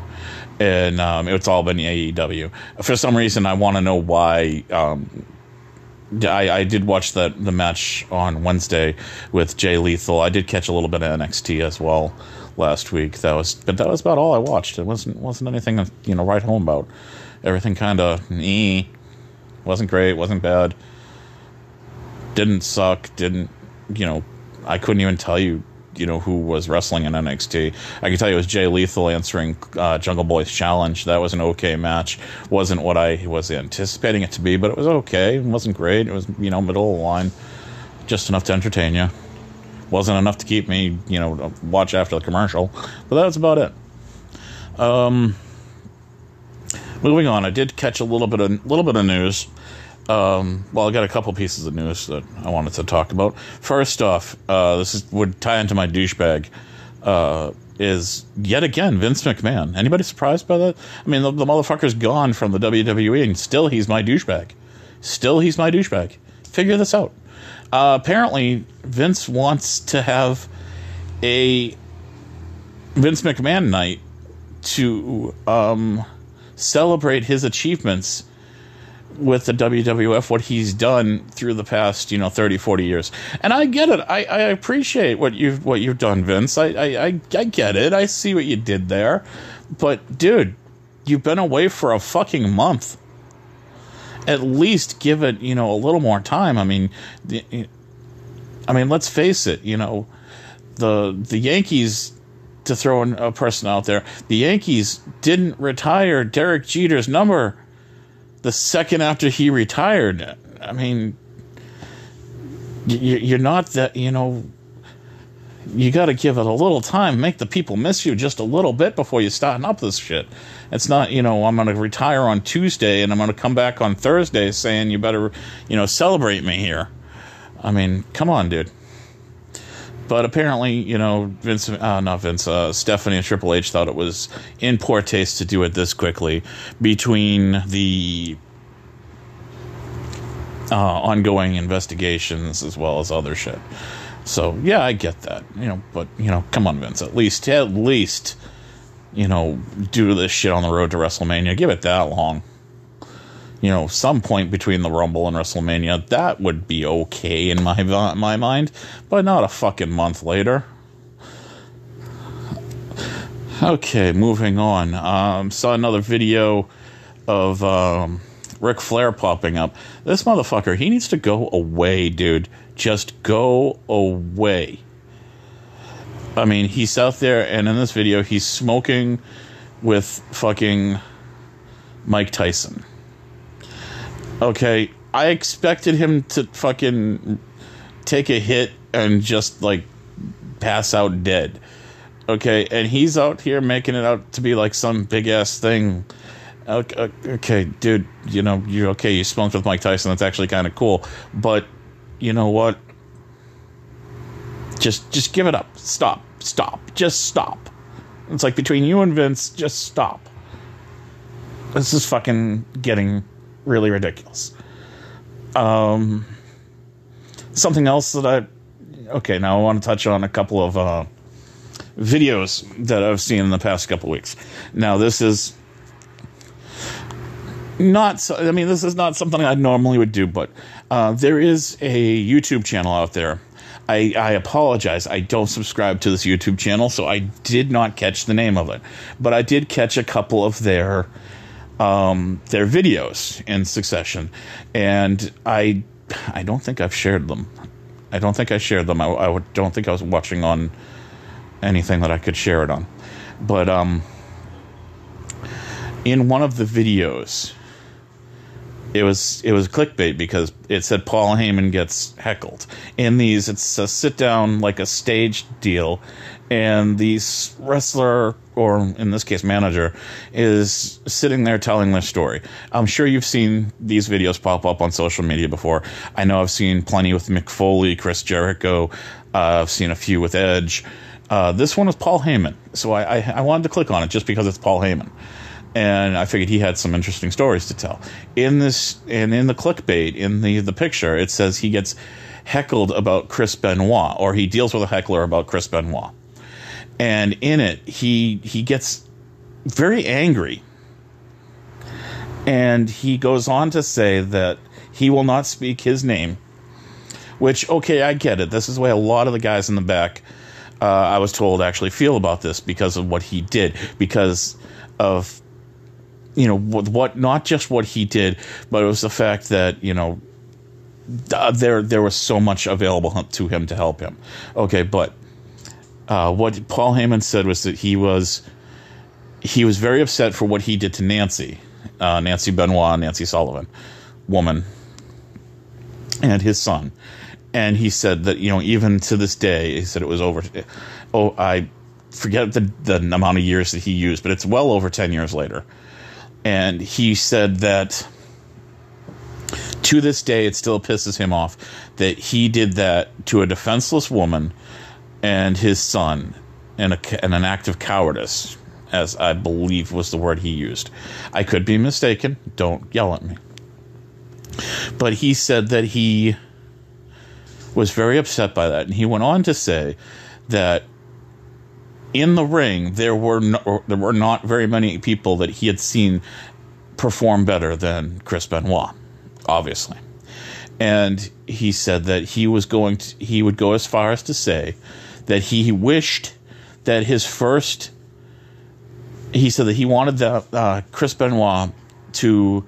and um, it's all been AEW. For some reason, I want to know why. Um, I, I did watch that the match on Wednesday with Jay Lethal. I did catch a little bit of NXT as well last week. That was, but that was about all I watched. It wasn't wasn't anything you know write home about. Everything kind of eh, wasn't great, wasn't bad, didn't suck, didn't you know. I couldn't even tell you you know who was wrestling in NXT. I can tell you it was Jay Lethal answering uh, Jungle Boy's challenge. That was an okay match. wasn't what I was anticipating it to be, but it was okay. It wasn't great. It was you know middle of the line, just enough to entertain you. Wasn't enough to keep me you know watch after the commercial, but that's about it. Um, moving on, I did catch a little bit of little bit of news. Um, well, I got a couple pieces of news that I wanted to talk about. First off, uh, this is, would tie into my douchebag. Uh, is yet again Vince McMahon. Anybody surprised by that? I mean, the, the motherfucker's gone from the WWE, and still he's my douchebag. Still he's my douchebag. Figure this out. Uh, apparently, Vince wants to have a Vince McMahon night to um, celebrate his achievements with the WWF what he's done through the past, you know, 30, 40 years. And I get it. I, I appreciate what you've what you've done, Vince. I, I, I, I get it. I see what you did there. But dude, you've been away for a fucking month. At least give it, you know, a little more time. I mean, the, I mean, let's face it, you know, the the Yankees to throw a person out there, the Yankees didn't retire Derek Jeter's number the second after he retired. I mean, you're not that, you know, you got to give it a little time, make the people miss you just a little bit before you starting up this shit. It's not, you know, I'm going to retire on Tuesday and I'm going to come back on Thursday saying you better, you know, celebrate me here. I mean, come on, dude. But apparently, you know, Vince, uh, not Vince, uh, Stephanie and Triple H thought it was in poor taste to do it this quickly between the uh, ongoing investigations as well as other shit. So yeah, I get that, you know. But you know, come on, Vince. At least, at least, you know, do this shit on the road to WrestleMania. Give it that long you know, some point between the Rumble and WrestleMania, that would be okay in my my mind, but not a fucking month later. Okay, moving on. Um, saw another video of um, Ric Flair popping up. This motherfucker, he needs to go away, dude. Just go away. I mean, he's out there, and in this video, he's smoking with fucking Mike Tyson okay, I expected him to fucking take a hit and just like pass out dead. Okay, and he's out here making it out to be like some big ass thing. Okay, okay, dude, you know, you're okay. You smoked with Mike Tyson. That's actually kind of cool. But you know what? Just, just give it up. Stop. Stop. Just stop. It's like between you and Vince, just stop. This is fucking getting really ridiculous. Um, something else that I okay now I want to touch on a couple of uh, videos that I've seen in the past couple weeks. Now this is not so, I mean this is not something I normally would do, but uh, there is a YouTube channel out there. I, I apologize. I don't subscribe to this YouTube channel, so I did not catch the name of it. But I did catch a couple of their um, their videos in succession, and I I don't think I've shared them. I don't think I shared them. I, I don't think I was watching on anything that I could share it on, but um, in one of the videos, it was it was clickbait because it said Paul Heyman gets heckled. In these, it's a sit down like a stage deal, and the wrestler or in this case manager is sitting there telling their story. I'm sure you've seen these videos pop up on social media before. I know i've seen plenty with mick foley chris jericho. Uh, i've seen a few with edge. Uh, this one is paul heyman. So I, I, I, wanted to click on it just because it's paul heyman. And I figured he had some interesting stories to tell. In this and in the clickbait in the the picture, it says he gets heckled about Chris Benoit, or he deals with a heckler about Chris Benoit, and in it he he gets very angry, and he goes on to say that he will not speak his name. Which okay, I get it. This is the way a lot of the guys in the back. Uh, I was told actually feel about this because of what he did, because of you know what, what not just what he did, but it was the fact that you know uh, there there was so much available to him to help him. Okay, but uh, what Paul Heyman said was that he was he was very upset for what he did to Nancy, uh, Nancy Benoit, Nancy Sullivan, woman, and his son. And he said that you know even to this day, he said it was over. Oh, I forget the the amount of years that he used, but it's well over ten years later and he said that to this day it still pisses him off that he did that to a defenseless woman and his son in, a, in an act of cowardice as i believe was the word he used. I could be mistaken. Don't yell at me. But he said that he was very upset by that. And he went on to say that in the ring, there were no, there were not very many people that he had seen perform better than Chris Benoit, obviously. And he said that he was going to, he would go as far as to say that he wished that his first he said that he wanted that uh, Chris Benoit to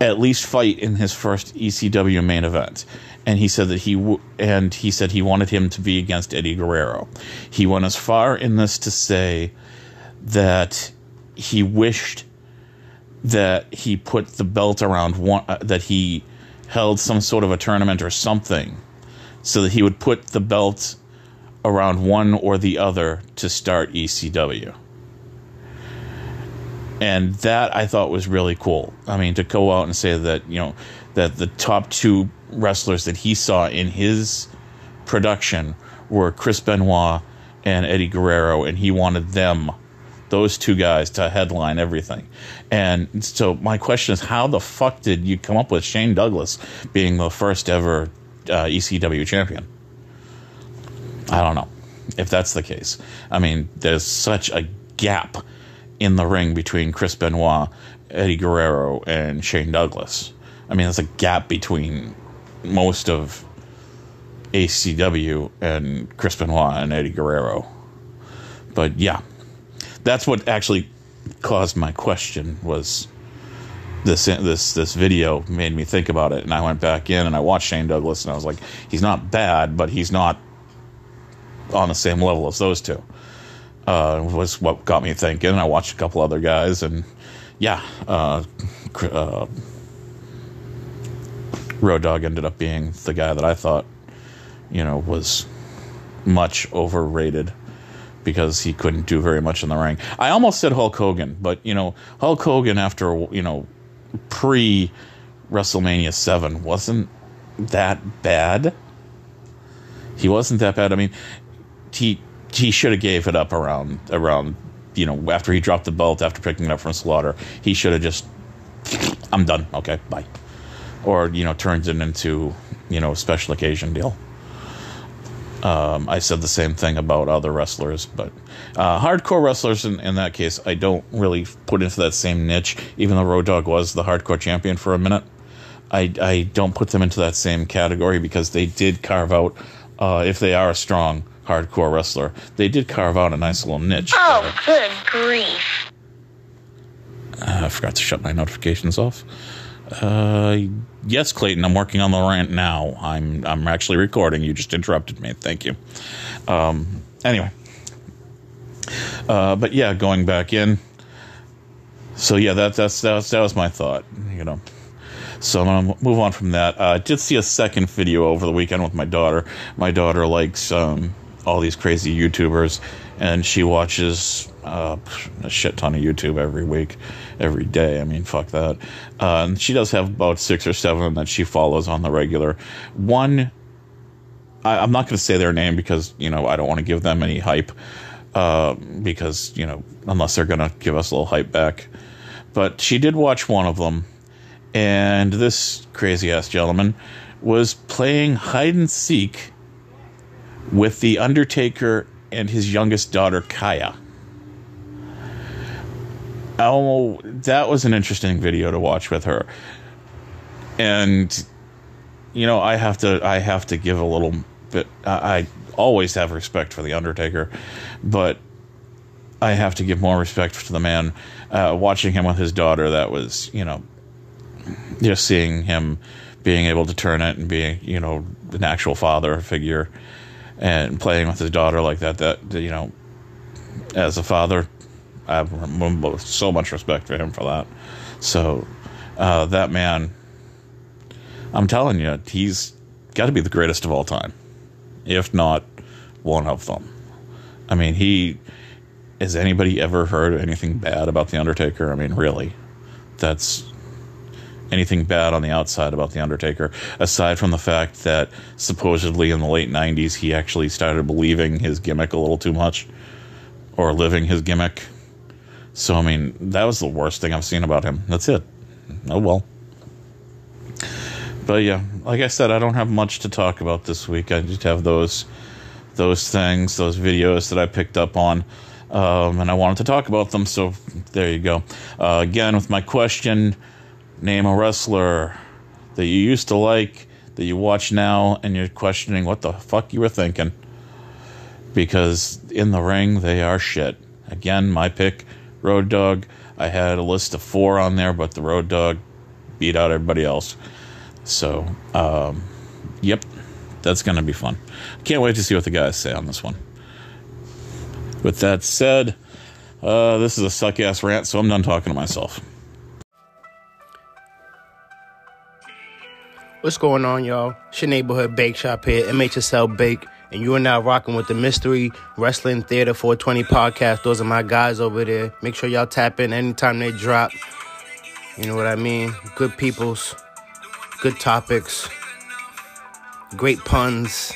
at least fight in his first ECW main event and he said that he w- and he said he wanted him to be against Eddie Guerrero. He went as far in this to say that he wished that he put the belt around one uh, that he held some sort of a tournament or something so that he would put the belt around one or the other to start ECW. And that I thought was really cool. I mean, to go out and say that, you know, that the top two wrestlers that he saw in his production were Chris Benoit and Eddie Guerrero, and he wanted them, those two guys, to headline everything. And so my question is, how the fuck did you come up with Shane Douglas being the first ever uh, ECW champion? I don't know if that's the case. I mean, there's such a gap in the ring between Chris Benoit, Eddie Guerrero, and Shane Douglas. I mean, there's a gap between most of ECW and Chris Benoit and Eddie Guerrero. But yeah, that's what actually caused my question was this this this video made me think about it and I went back in and I watched Shane Douglas and I was like he's not bad but he's not on the same level as those two uh, was what got me thinking I watched a couple other guys and yeah uh, uh, Road Dog ended up being the guy that I thought, you know, was much overrated because he couldn't do very much in the ring. I almost said Hulk Hogan, but you know, Hulk Hogan after you know pre WrestleMania 7 wasn't that bad. He wasn't that bad. I mean, he he should have gave it up around around you know after he dropped the belt after picking it up from Slaughter. He should have just I'm done. Okay, bye or you know turns it into you know a special occasion deal. Um, I said the same thing about other wrestlers, but uh, hardcore wrestlers in, in, that case, I don't really put into that same niche. Even though Road Dog was the hardcore champion for a minute, I, I don't put them into that same category because they did carve out, uh, if they are strong hardcore wrestler, they did carve out a nice little niche. Oh, good grief! Uh, I forgot to shut my notifications off. Uh, yes, Clayton. I'm working on the rant now. I'm I'm actually recording. You just interrupted me. Thank you. Um, anyway, uh, but yeah, going back in. So yeah, that that's that was, that was my thought. You know. So I'm gonna move on from that. Uh, I did see a second video over the weekend with my daughter. My daughter likes um, all these crazy YouTubers, and she watches uh, a shit ton of YouTube every week, every day. I mean, fuck that. Uh, and she does have about six or seven that she follows on the regular. One, I, am not going to say their name because you know I don't want to give them any hype. uh, because you know unless they're gonna give us a little hype back. But she did watch one of them, and this crazy ass gentleman was playing hide and seek with the Undertaker and his youngest daughter Kaia. Oh, that was an interesting video to watch with her. And you know, I have to I have to give a little bit I, always have respect for the Undertaker, but I have to give more respect to the man uh, watching him with his daughter that was, you know, just seeing him being able to turn it and being, you know, an actual father figure and playing with his daughter like that that you know as a father I have so much respect for him for that. So uh, that man, I'm telling you, he's got to be the greatest of all time, if not one of them. I mean, he has anybody ever heard anything bad about the Undertaker? I mean, really, that's anything bad on the outside about the Undertaker, aside from the fact that supposedly in the late '90s he actually started believing his gimmick a little too much, or living his gimmick so I mean, that was the worst thing I've seen about him. That's it. Oh well. But yeah, like I said, I don't have much to talk about this week. I just have those those things, those videos that I picked up on, um, and I wanted to talk about them. So there you go. Uh, again, with my question, name a wrestler that you used to like that you watch now, and you're questioning what the fuck you were thinking. Because in the ring, they are shit. Again, my pick Road Dog. I had a list of four on there, but the Road Dog beat out everybody else. So, um, yep, that's going to be fun. Can't wait to see what the guys say on this one. With that said, uh, this is a suck ass rant, so I'm done talking to myself. What's going on, y'all? It's your neighborhood bake shop here, MHSL Bake and you are now rocking with the Mystery Wrestling Theater 420 podcast. Those are my guys over there. Make sure y'all tap in anytime they drop. You know what I mean? Good peoples, good topics, great puns.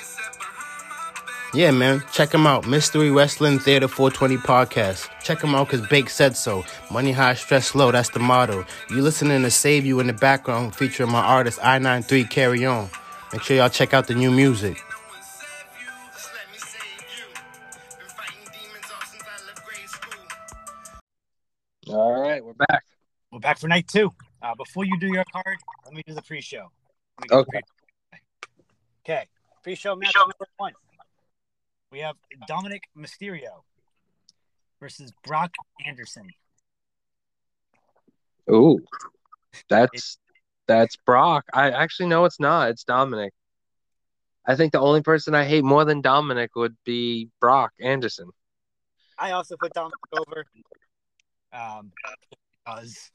Yeah, man, check him out. Mystery Wrestling Theater 420 podcast. Check him out because Bake said so. Money high, stress low. That's the motto. You listening to Save You in the background featuring my artist I93 Carry On. Make sure y'all check out the new music. All right, we're back. We're back for night two. Uh, before you do your card, let me do the pre-show. Okay. Okay. Pre-show match number one. We have Dominic Mysterio versus Brock Anderson. Ooh, that's that's Brock. I actually no, it's not. It's Dominic. I think the only person I hate more than Dominic would be Brock Anderson. I also put Dominic over um, because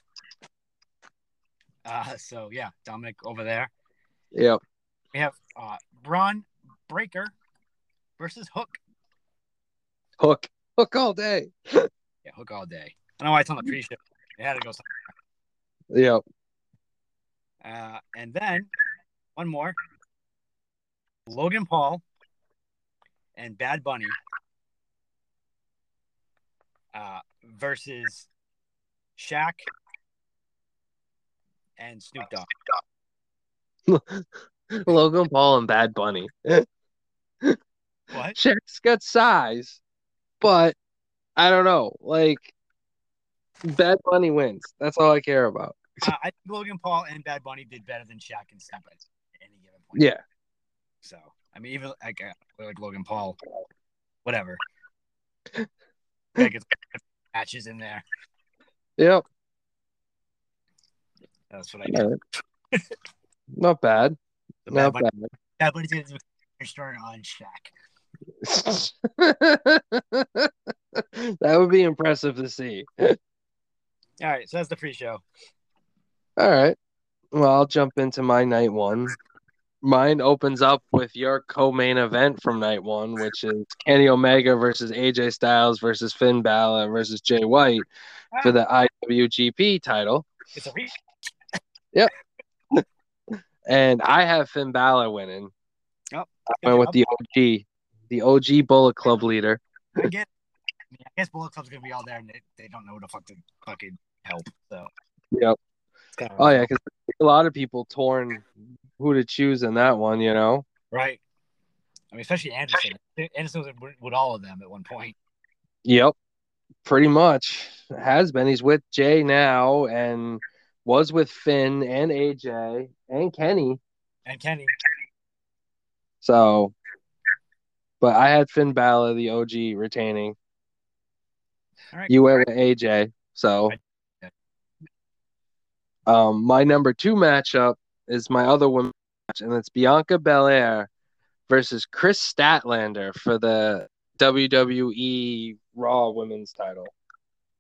uh, so yeah, Dominic over there. Yep. We have uh, Bron Breakker versus Hook. Hook. Hook all day. Yeah, Hook all day. I know why it's on the pre-show. It had to go somewhere. Yep. Uh, and then one more. Logan Paul and Bad Bunny uh, versus Shaq and Snoop Dogg. Logan Paul and Bad Bunny. What? Shaq's got size, but I don't know. Like Bad Bunny wins. That's all I care about. Uh, I think Logan Paul and Bad Bunny did better than Shaq and Snoop at any given point. Yeah. So I mean, even like uh, like Logan Paul, whatever. Gotta get matches in there. Yep. That's what I do. Alright. Not bad. Not Bad bad. Bunny did story on Shaq. that would be impressive to see. All right, so that's the pre-show. All right. Well, I'll jump into my night one. Mine opens up with your co-main event from night one, which is Kenny Omega versus AJ Styles versus Finn Balor versus Jay White for the IWGP title. It's a re- And I have Finn Balor winning. Oh, I went with the OG, the OG Bullet Club leader. again. mean, I guess Bullet Club's gonna be all there, and they, they don't know who to fuck to fucking help. So Yep. kind of Oh yeah, because a lot of people torn who to choose in that one. You know. right. I mean, especially Anderson. Anderson was with all of them at one point. Yep. Pretty much has been. He's with Jay now, and was with Finn and AJ and Kenny. And Kenny, So, but I had Finn Balor, the OG, retaining. right, You went with AJ. So, um, my number two matchup is my other women match, and it's Bianca Belair versus Kris Statlander for the WWE Raw Women's title.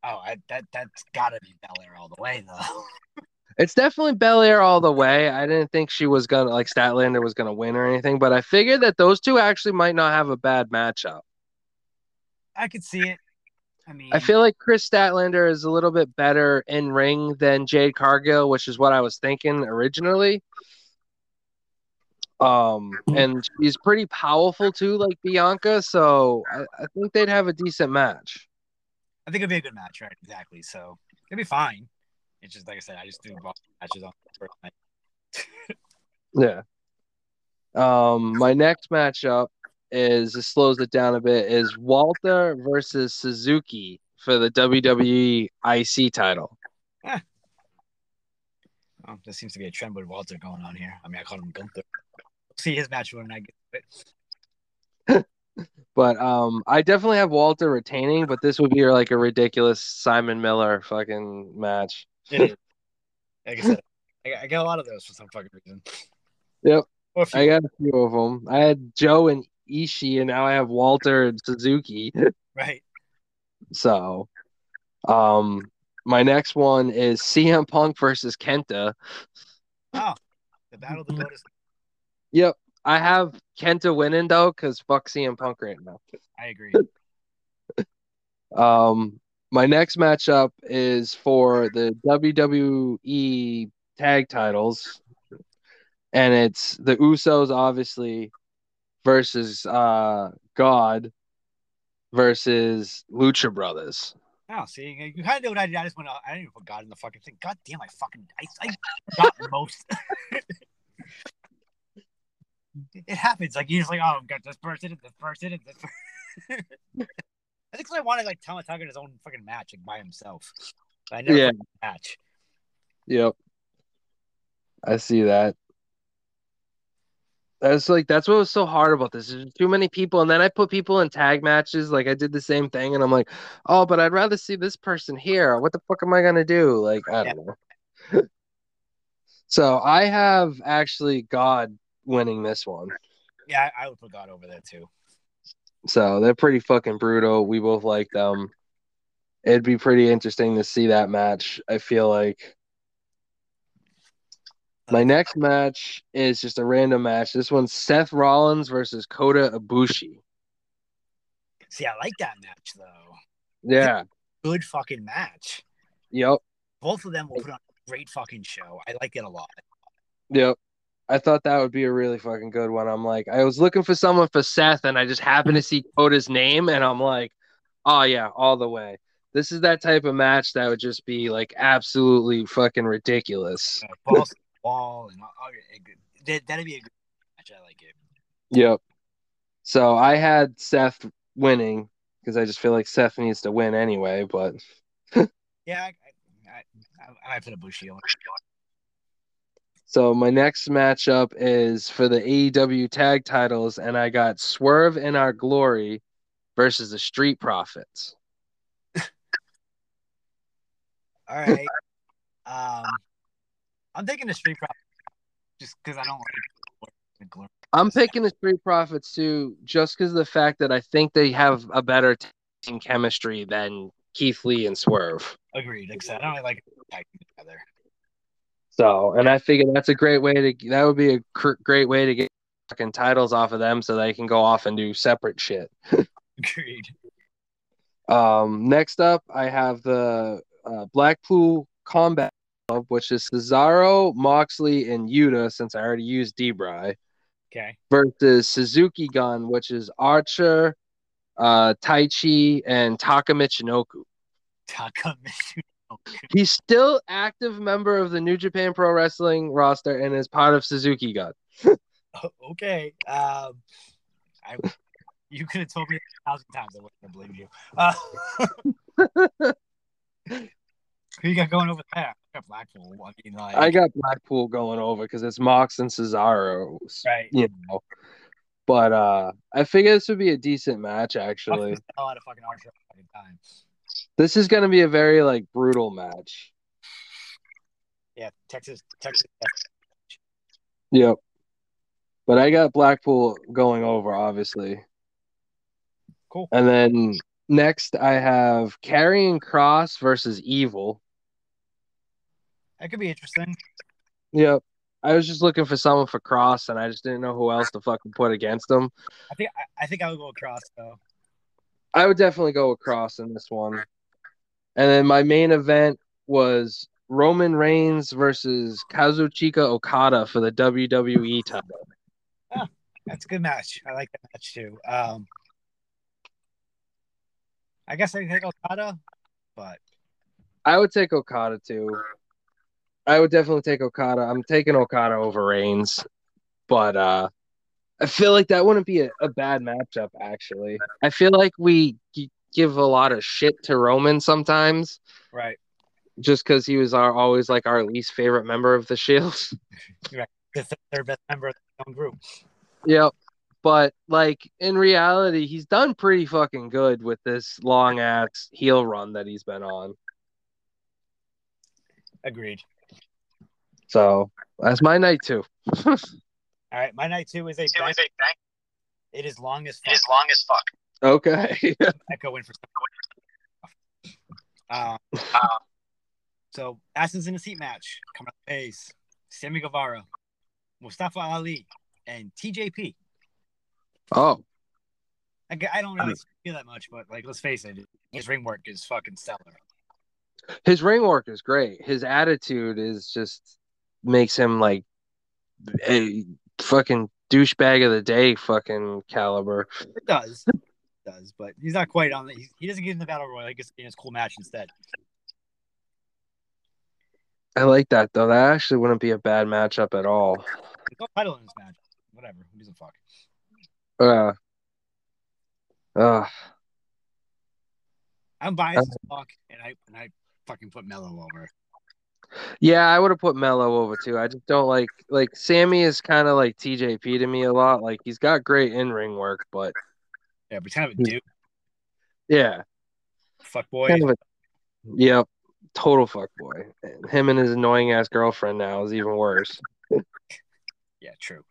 oh, I, that that's gotta be Belair all the way though. It's definitely Belair all the way. I didn't think she was gonna like Statlander was gonna win or anything, but I figured that those two actually might not have a bad matchup. I could see it. I mean, I feel like Kris Statlander is a little bit better in ring than Jade Cargill, which is what I was thinking originally. Um, and she's pretty powerful too, like Bianca. So I, I think they'd have a decent match. I think it'd be a good match, right? Exactly. So it'd be fine. It's just like I said, I just do both matches on the first night. Yeah. Um, my next matchup is this slows it down a bit. Is Walter versus Suzuki for the WWE IC title. Oh, there seems to be a trend with Walter going on here. I mean, I called him Gunther. See his match when I get it. But um, I definitely have Walter retaining, but this would be like a ridiculous Simon Miller fucking match. Is. Like I said, I, I got a lot of those for some fucking reason. Yep. Or a few, I got a few of them. I had Joe and Ishii, and now I have Walter and Suzuki. right. So, um, my next one is CM Punk versus Kenta. Oh, the Battle of the Lotus. Yep, I have Kenta winning though, because fuck CM Punk right now. I agree. Um, my next matchup is for the WWE tag titles, and it's the Usos, obviously, versus uh God versus Lucha Brothers. Oh, see, you kind of know what I did. I just went. I didn't even put God in the fucking thing. God damn, I fucking I, I forgot most. it happens. Like you just like, oh, I've got this person, and this person, and this. person. I think I wanted like Tama Tonga in his own fucking match, like by himself. But I never Yeah. put him in a match. Yep, I see that. That's like that's what was so hard about this. There's too many people, and then I put people in tag matches. Like I did the same thing, and I'm like, oh, but I'd rather see this person here. What the fuck am I gonna do? Like I don't know. so I have actually God winning this one. Yeah, I, I would put God over there too. So they're pretty fucking brutal. We both like them. It'd be pretty interesting to see that match. I feel like. My uh, next match is just a random match. This one's Seth Rollins versus Kota Ibushi. See, I like that match though. Yeah. Good fucking match. Yep. Both of them will put on a great fucking show. I like it a lot. Yep. I thought that would be a really fucking good one. I'm like, I was looking for someone for Seth, and I just happened to see Kota's name, and I'm like, oh yeah, all the way. This is that type of match that would just be like absolutely fucking ridiculous. Balls to the wall and all, all, that, that'd be a good match. I like it. Yep. So I had Seth winning because I just feel like Seth needs to win anyway. But Yeah, I, I, I, I put Ibushi on. So my next matchup is for the AEW tag titles, and I got Swerve in Our Glory versus the Street Profits. All right. um, I'm taking the Street Profits just because I don't like the glory. I'm picking the Street Profits too, just because of the fact that I think they have a better team chemistry than Keith Lee and Swerve. Agreed. Like I don't really like together. So, and I figure that's a great way to that would be a cr- great way to get fucking titles off of them so they can go off and do separate shit. Agreed. Um, next up, I have the uh, Blackpool Combat Club, which is Cesaro, Moxley, and Yuta, since I already used D-Bry, Okay. versus Suzuki Gun, which is Archer, uh, Taichi, and Taka Michinoku. Taka Michinoku. He's still active member of the New Japan Pro Wrestling roster and is part of Suzuki Gun. okay. Um, I, you could have told me a thousand times. I wouldn't have believed you. Uh, who you got going over there? I got Blackpool. I mean, like, I got Blackpool going over because it's Mox and Cesaro. right. You know. But uh I figure this would be a decent match actually. Hell out of fucking Archer fucking time. This is gonna be a very like brutal match. Yeah, Texas, Texas. Yep. But I got Blackpool going over, obviously. Cool. And then next I have Karrion Kross versus Evil. That could be interesting. Yep. I was just looking for someone for Kross and I just didn't know who else to fucking put against him. I think I, I think I would go across though. I would definitely go with Kross in this one. And then my main event was Roman Reigns versus Kazuchika Okada for the WWE title. That's a good match. I like that match too. Um, I guess I can take Okada, but I would take Okada too. I would definitely take Okada. I'm taking Okada over Reigns, but uh, I feel like that wouldn't be a, a bad matchup. Actually, I feel like we g- give a lot of shit to Roman sometimes, right. just because he was our always like our least favorite member of the Shield. Right. The third best member of the own group. Yep. But like in reality, he's done pretty fucking good with this long ass heel run that he's been on. Agreed. So that's my night too. All right, my night two is a bang. It is long as fuck. It is long as fuck. Okay. Echo in for um, so Assassins in a seat match coming up pace. Sammy Guevara, Mustafa Ali, and TJP. oh, I don't really feel that much, but like let's face it, his ring work is fucking stellar. his ring work is great. His attitude is just makes him like a fucking douchebag of the day fucking caliber. It does. It does, but he's not quite on the. He, doesn't get in the battle royal. He gets in his cool match instead. I like that though. That actually wouldn't be a bad matchup at all. No title in this match. Whatever. Who a fuck? Uh, uh, I'm biased as fuck, and I and I fucking put Mello over. Yeah, I would have put Mello over too. I just don't like like Sammy is kind of like TJP to me a lot. Like he's got great in ring work, but Yeah, but kind of a hmm. dude, yeah, fuck boy. kind of a, yep, total fuck boy. And him and his annoying ass girlfriend now is even worse. Yeah, true.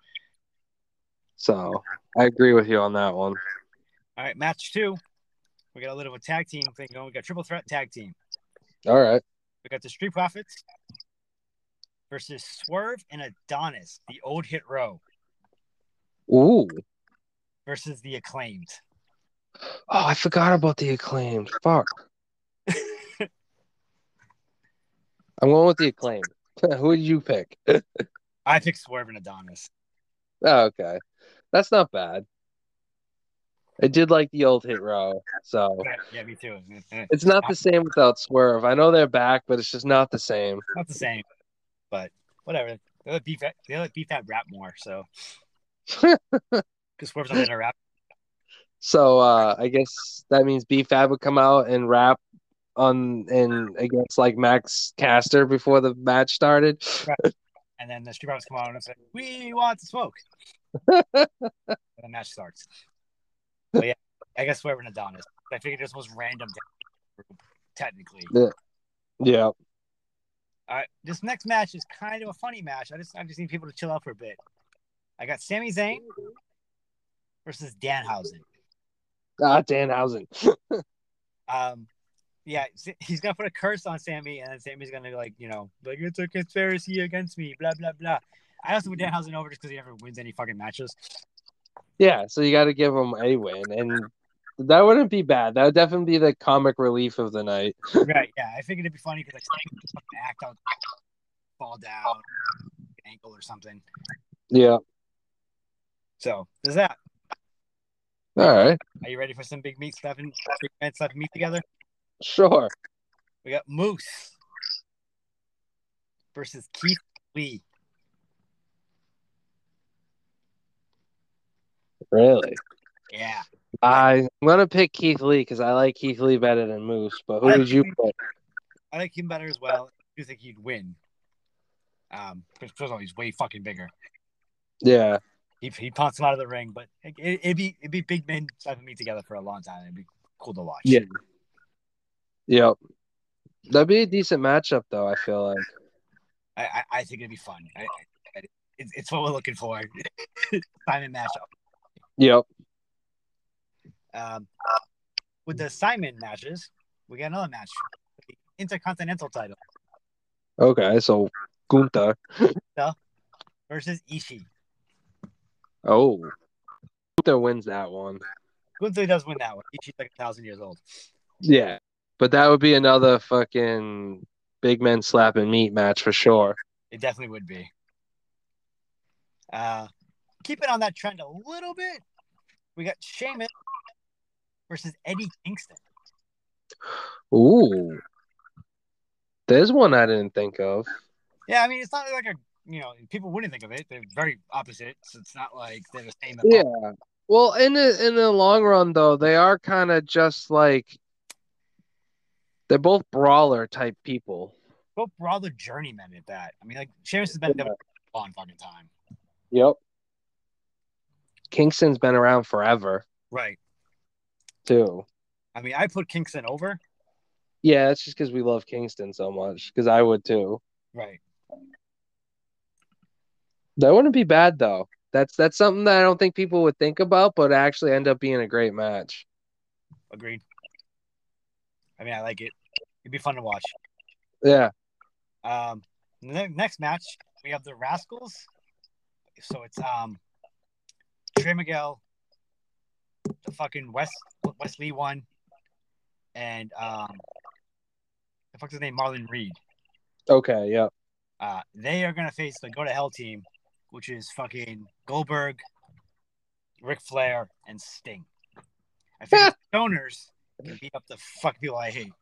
So I agree with you on that one. All right, match two. We got a little of a tag team thing going. We got triple threat tag team. All right. We got the Street Profits versus Swerve and Adonis, the old hit row, Ooh. versus the acclaimed. Oh, I forgot about the acclaimed. Fuck. I'm going with the acclaimed. Who did you pick? I picked Swerve and Adonis. Oh, okay. That's not bad. I did like the old hit row, so Yeah, me too. it's not the same without Swerve. I know they're back, but it's just not the same. Not the same, but whatever. They let beef they let B Fab rap more, so because Swerve's not her rap. So uh I guess that means B Fab would come out and rap on and against like Max Caster before the match started. And then the Street Profits come out and say, "We want to smoke." and the match starts. But yeah, I guess Swerve and Adonis. I figured this was random, technically. Yeah. All right, this next match is kind of a funny match. I just I just need people to chill out for a bit. I got Sami Zayn versus Danhausen. Ah, Danhausen. Um, yeah, he's gonna put a curse on Sami, and then Sami's gonna like you know like it's a conspiracy against me, blah blah blah. I also put Danhausen over just because he never wins any fucking matches. Yeah, so you got to give him a win, and that wouldn't be bad. That would definitely be the comic relief of the night. right? Yeah, I figured it'd be funny because like Sami would fucking act out, fall down, ankle or something. Yeah. So there's that. All right. Are you ready for some big meat slapping, big men slapping meat together? Sure. We got Moose versus Keith Lee. Really? Yeah. I'm gonna pick Keith Lee because I like Keith Lee better than Moose. But who I did you think- pick? I like him better as well. I do think he'd win. Um, because first of all, he's way fucking bigger. Yeah. He he punts him out of the ring, but it, it'd be it'd be big men slapping me together for a long time. It'd be cool to watch. Yeah. Yep. That'd be a decent matchup, though. I feel like. I I, I think it'd be fun. I, I, it's, it's what we're looking for. Simon matchup. Yep. Um, with the Simon matches, we got another match. The Intercontinental title Okay. So Gunther. versus Ishii. Oh. Gunther wins that one. Gunther does win that one. Ishii's like a thousand years old. Yeah. But that would be another fucking big men slapping meat match for sure. It definitely would be. Uh, keeping on that trend a little bit, we got Sheamus versus Eddie Kingston. Ooh. There's one I didn't think of. Yeah, I mean, it's not like a you know people wouldn't think of it. They're very opposite, so it's not like they're the same. At all. Yeah. Well, in the in the long run though, they are kind of just like they're both brawler type people. both brawler journeymen at that. I mean, like Sheamus has been in Yeah. WWE a long fucking time. Yep. Kingston's been around forever Right. too. I mean, I put Kingston over. Yeah, it's just because we love Kingston so much. Because I would too. Right. That wouldn't be bad though. That's that's something that I don't think people would think about, but actually end up being a great match. Agreed. I mean, I like it. It'd be fun to watch. Yeah. Um, the next match we have the Rascalz. So it's um, Trey Miguel, the fucking West Wesley one, and um, the fuck's his name, Marlon Reed. Okay, yeah. Uh, they are gonna face the Go to Hell team, which is fucking Goldberg, Ric Flair, and Sting. I think donors can beat up the fuck people I hate.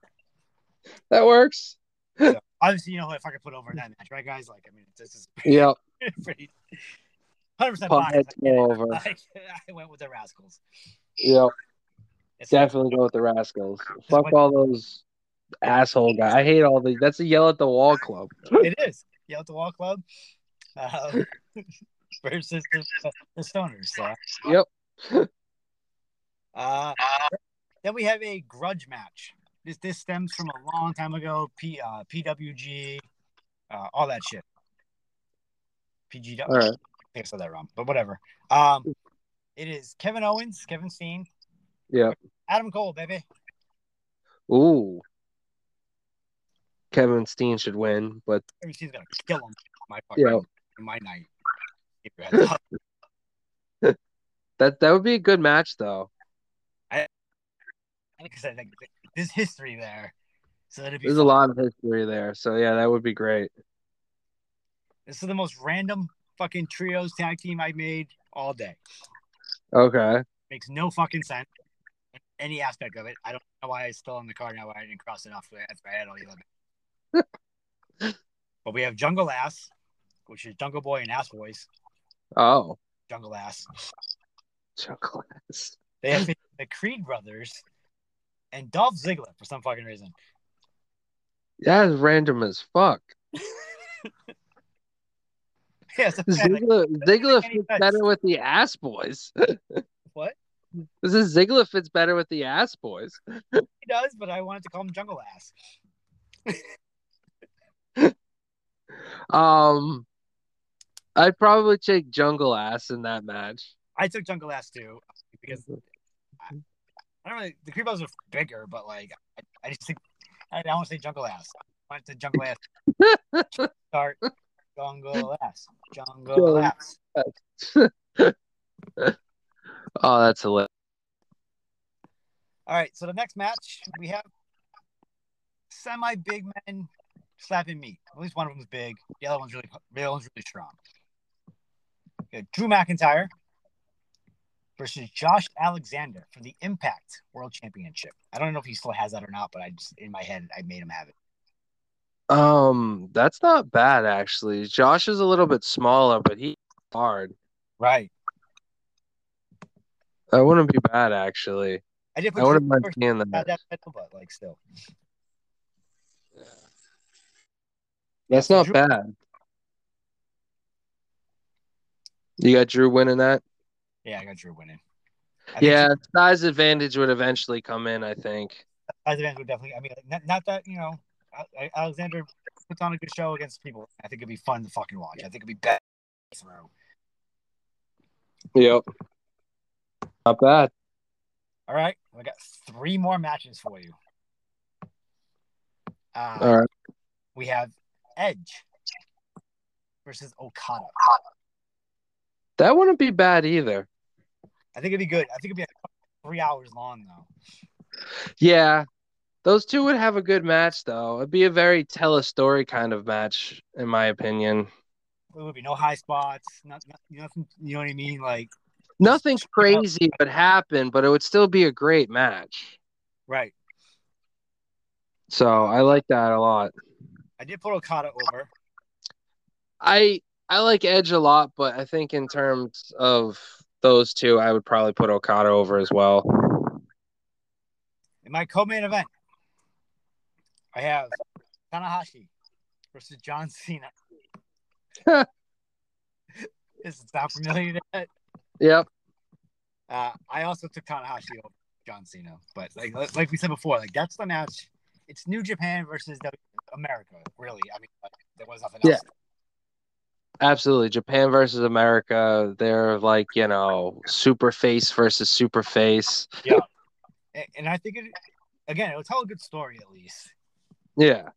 That works. so, obviously, you know who I fucking put over in that match, right, guys? Like, I mean, this is pretty, yeah, pretty 100% over. I went with the Rascalz. Yep. It's Definitely like, go with the Rascals. Fuck all those asshole guys. I hate all these. That's a yell at the wall club. it is. Yell at the wall club uh, versus the, the Stoners. So. Yep. uh, then we have a grudge match. This this stems from a long time ago. P, uh, PWG, uh, all that shit. PGW. All right. I think I said that wrong, but whatever. Um, it is Kevin Owens, Kevin Steen, Yeah. Adam Cole, baby. Ooh. Kevin Steen should win, but Kevin Steen's gonna kill him. My fuck, Yeah. my night. Keep your heads that that would be a good match though. Like I said, like, there's history there, so that'd be. There's a lot of history there, so yeah, that would be great. This is the most random fucking trios tag team I made all day. Okay. Makes no fucking sense. Any aspect of it. I don't know why it's still on the card now. Why I didn't cross it off after I had all the other. but we have Jungle Ass, which is Jungle Boy and Ass Boys. Oh. Jungle Ass. Jungle Ass. They have the Creed brothers and Dolph Ziggler for some fucking reason. That is random as fuck. Yeah, Ziggler, Ziggler fits better with the ass boys. what This is Ziggler fits better with the ass boys. he does, but I wanted to call him Jungle Ass. Um, I'd probably take Jungle Ass in that match. I took Jungle Ass too because I, I don't really the brothers are bigger, but like I, I just think I don't want to say Jungle Ass. I want to Jungle Ass. Start Hmm. Jungle Ass. Jungle Ass. Oh, that's hilarious. All right, so the next match we have semi big men slapping meat. At least one of them is big. The other one's really, the other one's really strong. Got Drew McIntyre versus Josh Alexander for the Impact World Championship. I don't know if he still has that or not, but I just in my head I made him have it. Um, that's not bad actually. Josh is a little bit smaller, but he's hard. Right. That wouldn't be bad actually. I did I wouldn't mind seeing that. that but like still. That's not Drew- bad. You got Drew winning that? Yeah, I got Drew winning. I Yeah, size advantage would eventually come in, I think. size advantage would definitely. I mean, not, not that you know, Alexander puts on a good show against people. I think it'd be fun to fucking watch. I think it'd be better through. Yep. Not bad. All right, we got three more matches for you. Uh, All right. We have Edge versus Okada. That wouldn't be bad either. I think it'd be good. I think it'd be like three hours long though. Yeah. Those two would have a good match though. It'd be a very tell a story kind of match, in my opinion. There would be no high spots. Not, not, nothing. You know what I mean? Like Nothing crazy would happen, but it would still be a great match. right. So I like that a lot. I did put Okada over. I I like Edge a lot, but I think in terms of those two, I would probably put Okada over as well. In my co-main event, I have Tanahashi versus John Cena. Does it sound familiar to that? Yep. Uh, I also took Tanahashi over John Cena, but like like we said before, like that's the match. It's New Japan versus America, really. I mean, like, there was nothing else. Absolutely. Japan versus America. They're like, you know, super face versus super face. And, and I think it again, it'll tell a good story at least. Yeah.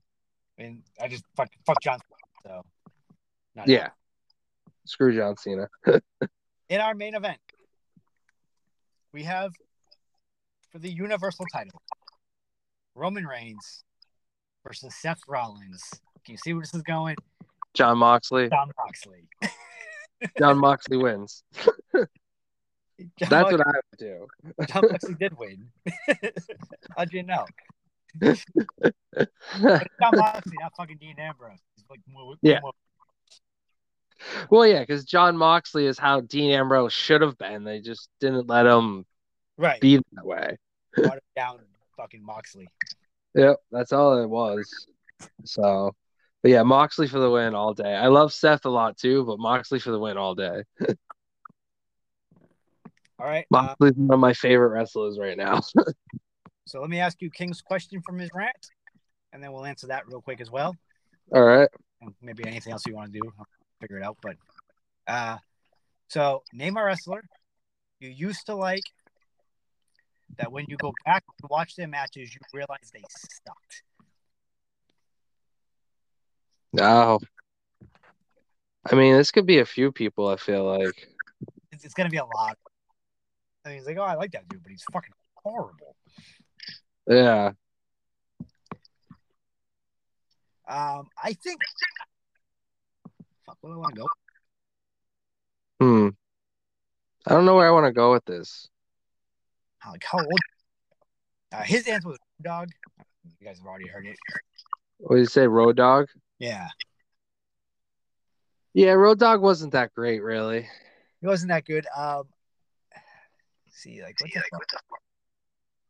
And I just fuck fuck John. Cena, So not Yeah. Screw John Cena. in our main event, we have for the Universal title Roman Reigns versus Seth Rollins. Can you see where this is going? Jon Moxley. Jon Moxley. Jon Moxley wins. John That's Mox- what I would do. Jon Moxley did win. How'd you know? But it's Jon Moxley, not fucking Dean Ambrose. He's like more, Yeah. more- well, yeah, because Jon Moxley is how Dean Ambrose should have been. They just didn't let him right. be that way. Watered down fucking Moxley. Yep, that's all it was. So, but yeah, Moxley for the win all day. I love Seth a lot too, but Moxley for the win all day. All right. Uh, Moxley's one of my favorite wrestlers right now. so let me ask you King's question from his rant, and then we'll answer that real quick as well. all right. and maybe anything else you want to do, I'll figure it out. But uh, so name a wrestler you used to like that when you go back and watch their matches, you realize they sucked. No. I mean, this could be a few people, I feel like. It's, it's gonna be a lot. I mean, he's like, oh, I like that dude, but he's fucking horrible. Yeah. Um, I think. Fuck, where do I want to go? Hmm. I don't know where I want to go with this. Like, how old? Uh, his answer was road dog. You guys have already heard it. What did you say, Road Dog? Yeah, Yeah, Road Dog wasn't that great, really. he wasn't that good. Um, see, like, what the fuck?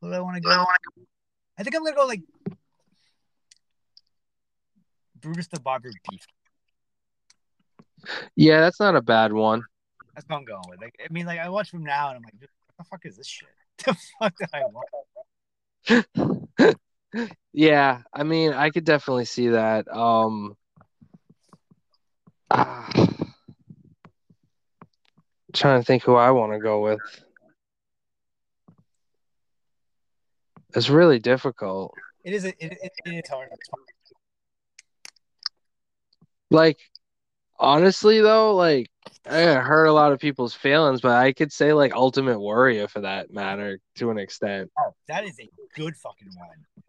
Who do I want to go? I think I'm gonna go like Brutus the Barber Beef. Yeah, that's not a bad one. That's what I'm going with. Like, I mean, like I watch him now and I'm like, what the fuck is this shit? the fuck did I want? Yeah, I mean, I could definitely see that. Um, ah, trying to think who I want to go with. It's really difficult. It is. A, it, it, it is hard. Like, honestly, though, like, I hurt a lot of people's feelings, but I could say, like, Ultimate Warrior for that matter to an extent. Oh, that is a good fucking one.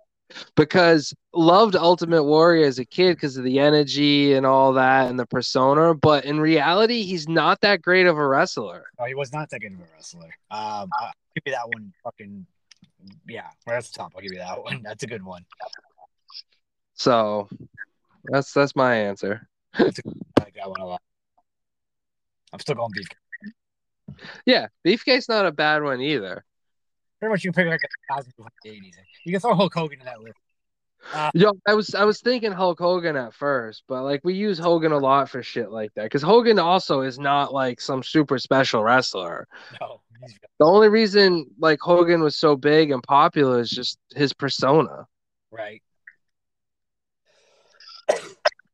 because loved Ultimate Warrior as a kid because of the energy and all that and the persona, but in reality, he's not that great of a wrestler. Oh, he was not that good of a wrestler. Um, I'll give you that one. Fucking yeah, that's top, I'll give you that one. That's a good one. So that's that's my answer. I like that one a lot. I'm still going beef. Yeah, Beefcake's not a bad one either. Pretty much, you can pick like a thousand '80s. You can throw Hulk Hogan in that list. Uh, Yo, I was I was thinking Hulk Hogan at first, but like we use Hogan a lot for shit like that because Hogan also is not like some super special wrestler. no, The only reason like Hogan was so big and popular is just his persona, right.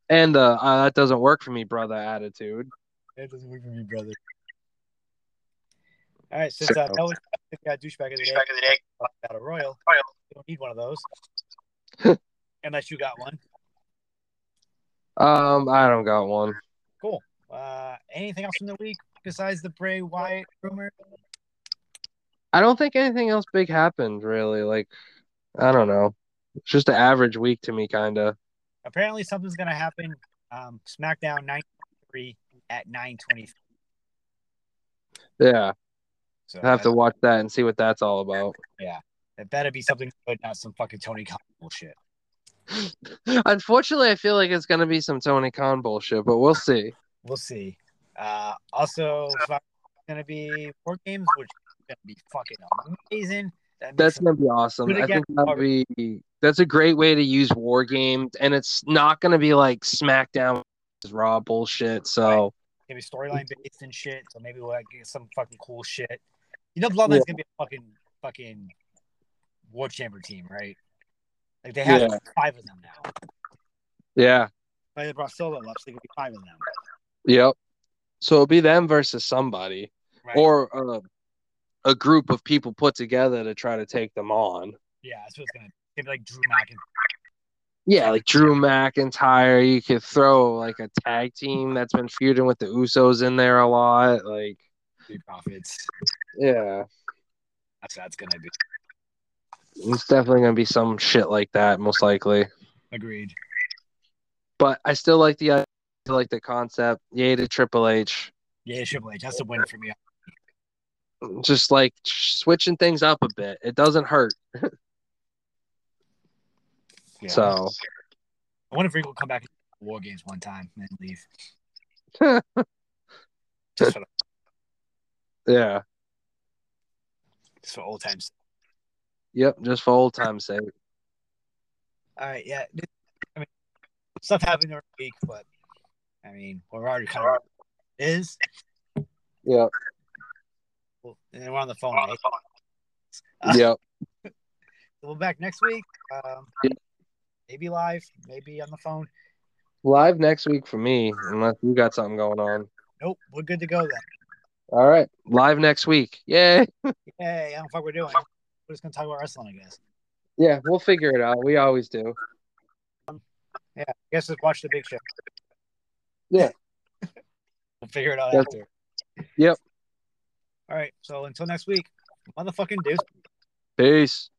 and uh, uh that doesn't work for me, brother. Attitude. That doesn't work for me, brother. All right, since uh, that was we got douchebag of the day, battle royal. You don't need one of those unless you got one. Um, I don't got one. Cool. Uh, anything else from the week besides the Bray Wyatt rumor? I don't think anything else big happened really. Like, I don't know. It's just an average week to me, kind of. Apparently, something's gonna happen. Um, SmackDown 93 at 9:20. Yeah, So I have to watch that and see what that's all about. that better be something good, not some fucking Tony Khan bullshit. Unfortunately, I feel like it's gonna be some Tony Khan bullshit, but we'll see. We'll see. Uh, also, gonna be War Games, which gonna be fucking amazing. That That's gonna be awesome. I think that'll be that's a great way to use war games, and it's not gonna be like SmackDown Raw bullshit. So gonna be storyline based and shit. So maybe we'll get some fucking cool shit. You know, Bloodline's gonna be a fucking fucking War Chamber team, right? Like they have Yeah. like five of them now. yeah, But they brought Solo up, so they could be five of them. yep. So it'll be them versus somebody, Right? or uh, a group of people put together to try to take them on. yeah, that's what it's gonna. Gonna be like Drew McIntyre. Yeah, like Drew McIntyre. You could throw like a tag team that's been feuding with the Usos in there a lot. Like, Street Profits. yeah, That's that's gonna be. it's definitely gonna be some shit like that, most likely. Agreed. But I still like the I like the concept. Yay to Triple H. Yeah, Triple H. That's a win for me. Just like switching things up a bit. It doesn't hurt. Yeah. So I wonder if Rick will come back to War Games one time and leave. Just for, the, yeah. just for old times. Yep, just for old time's sake. All right, yeah. I mean, stuff happened during the week, but I mean, we're already kind of is. Yep. Well, and we're on the phone. Right? Uh, Yep. We'll be back next week. Um, Yeah. maybe live, maybe on the phone. Live next week for me, unless you got something going on. Nope, we're good to go then. All right. Live next week. Yay. Hey, I don't fuck we're doing. We're just gonna talk about wrestling, I guess. Yeah, we'll figure it out. We always do. Yeah, I guess just watch the big show. Yeah. we'll figure it out Yep. after. Yep. All right. So until next week, motherfucking deuce. Peace.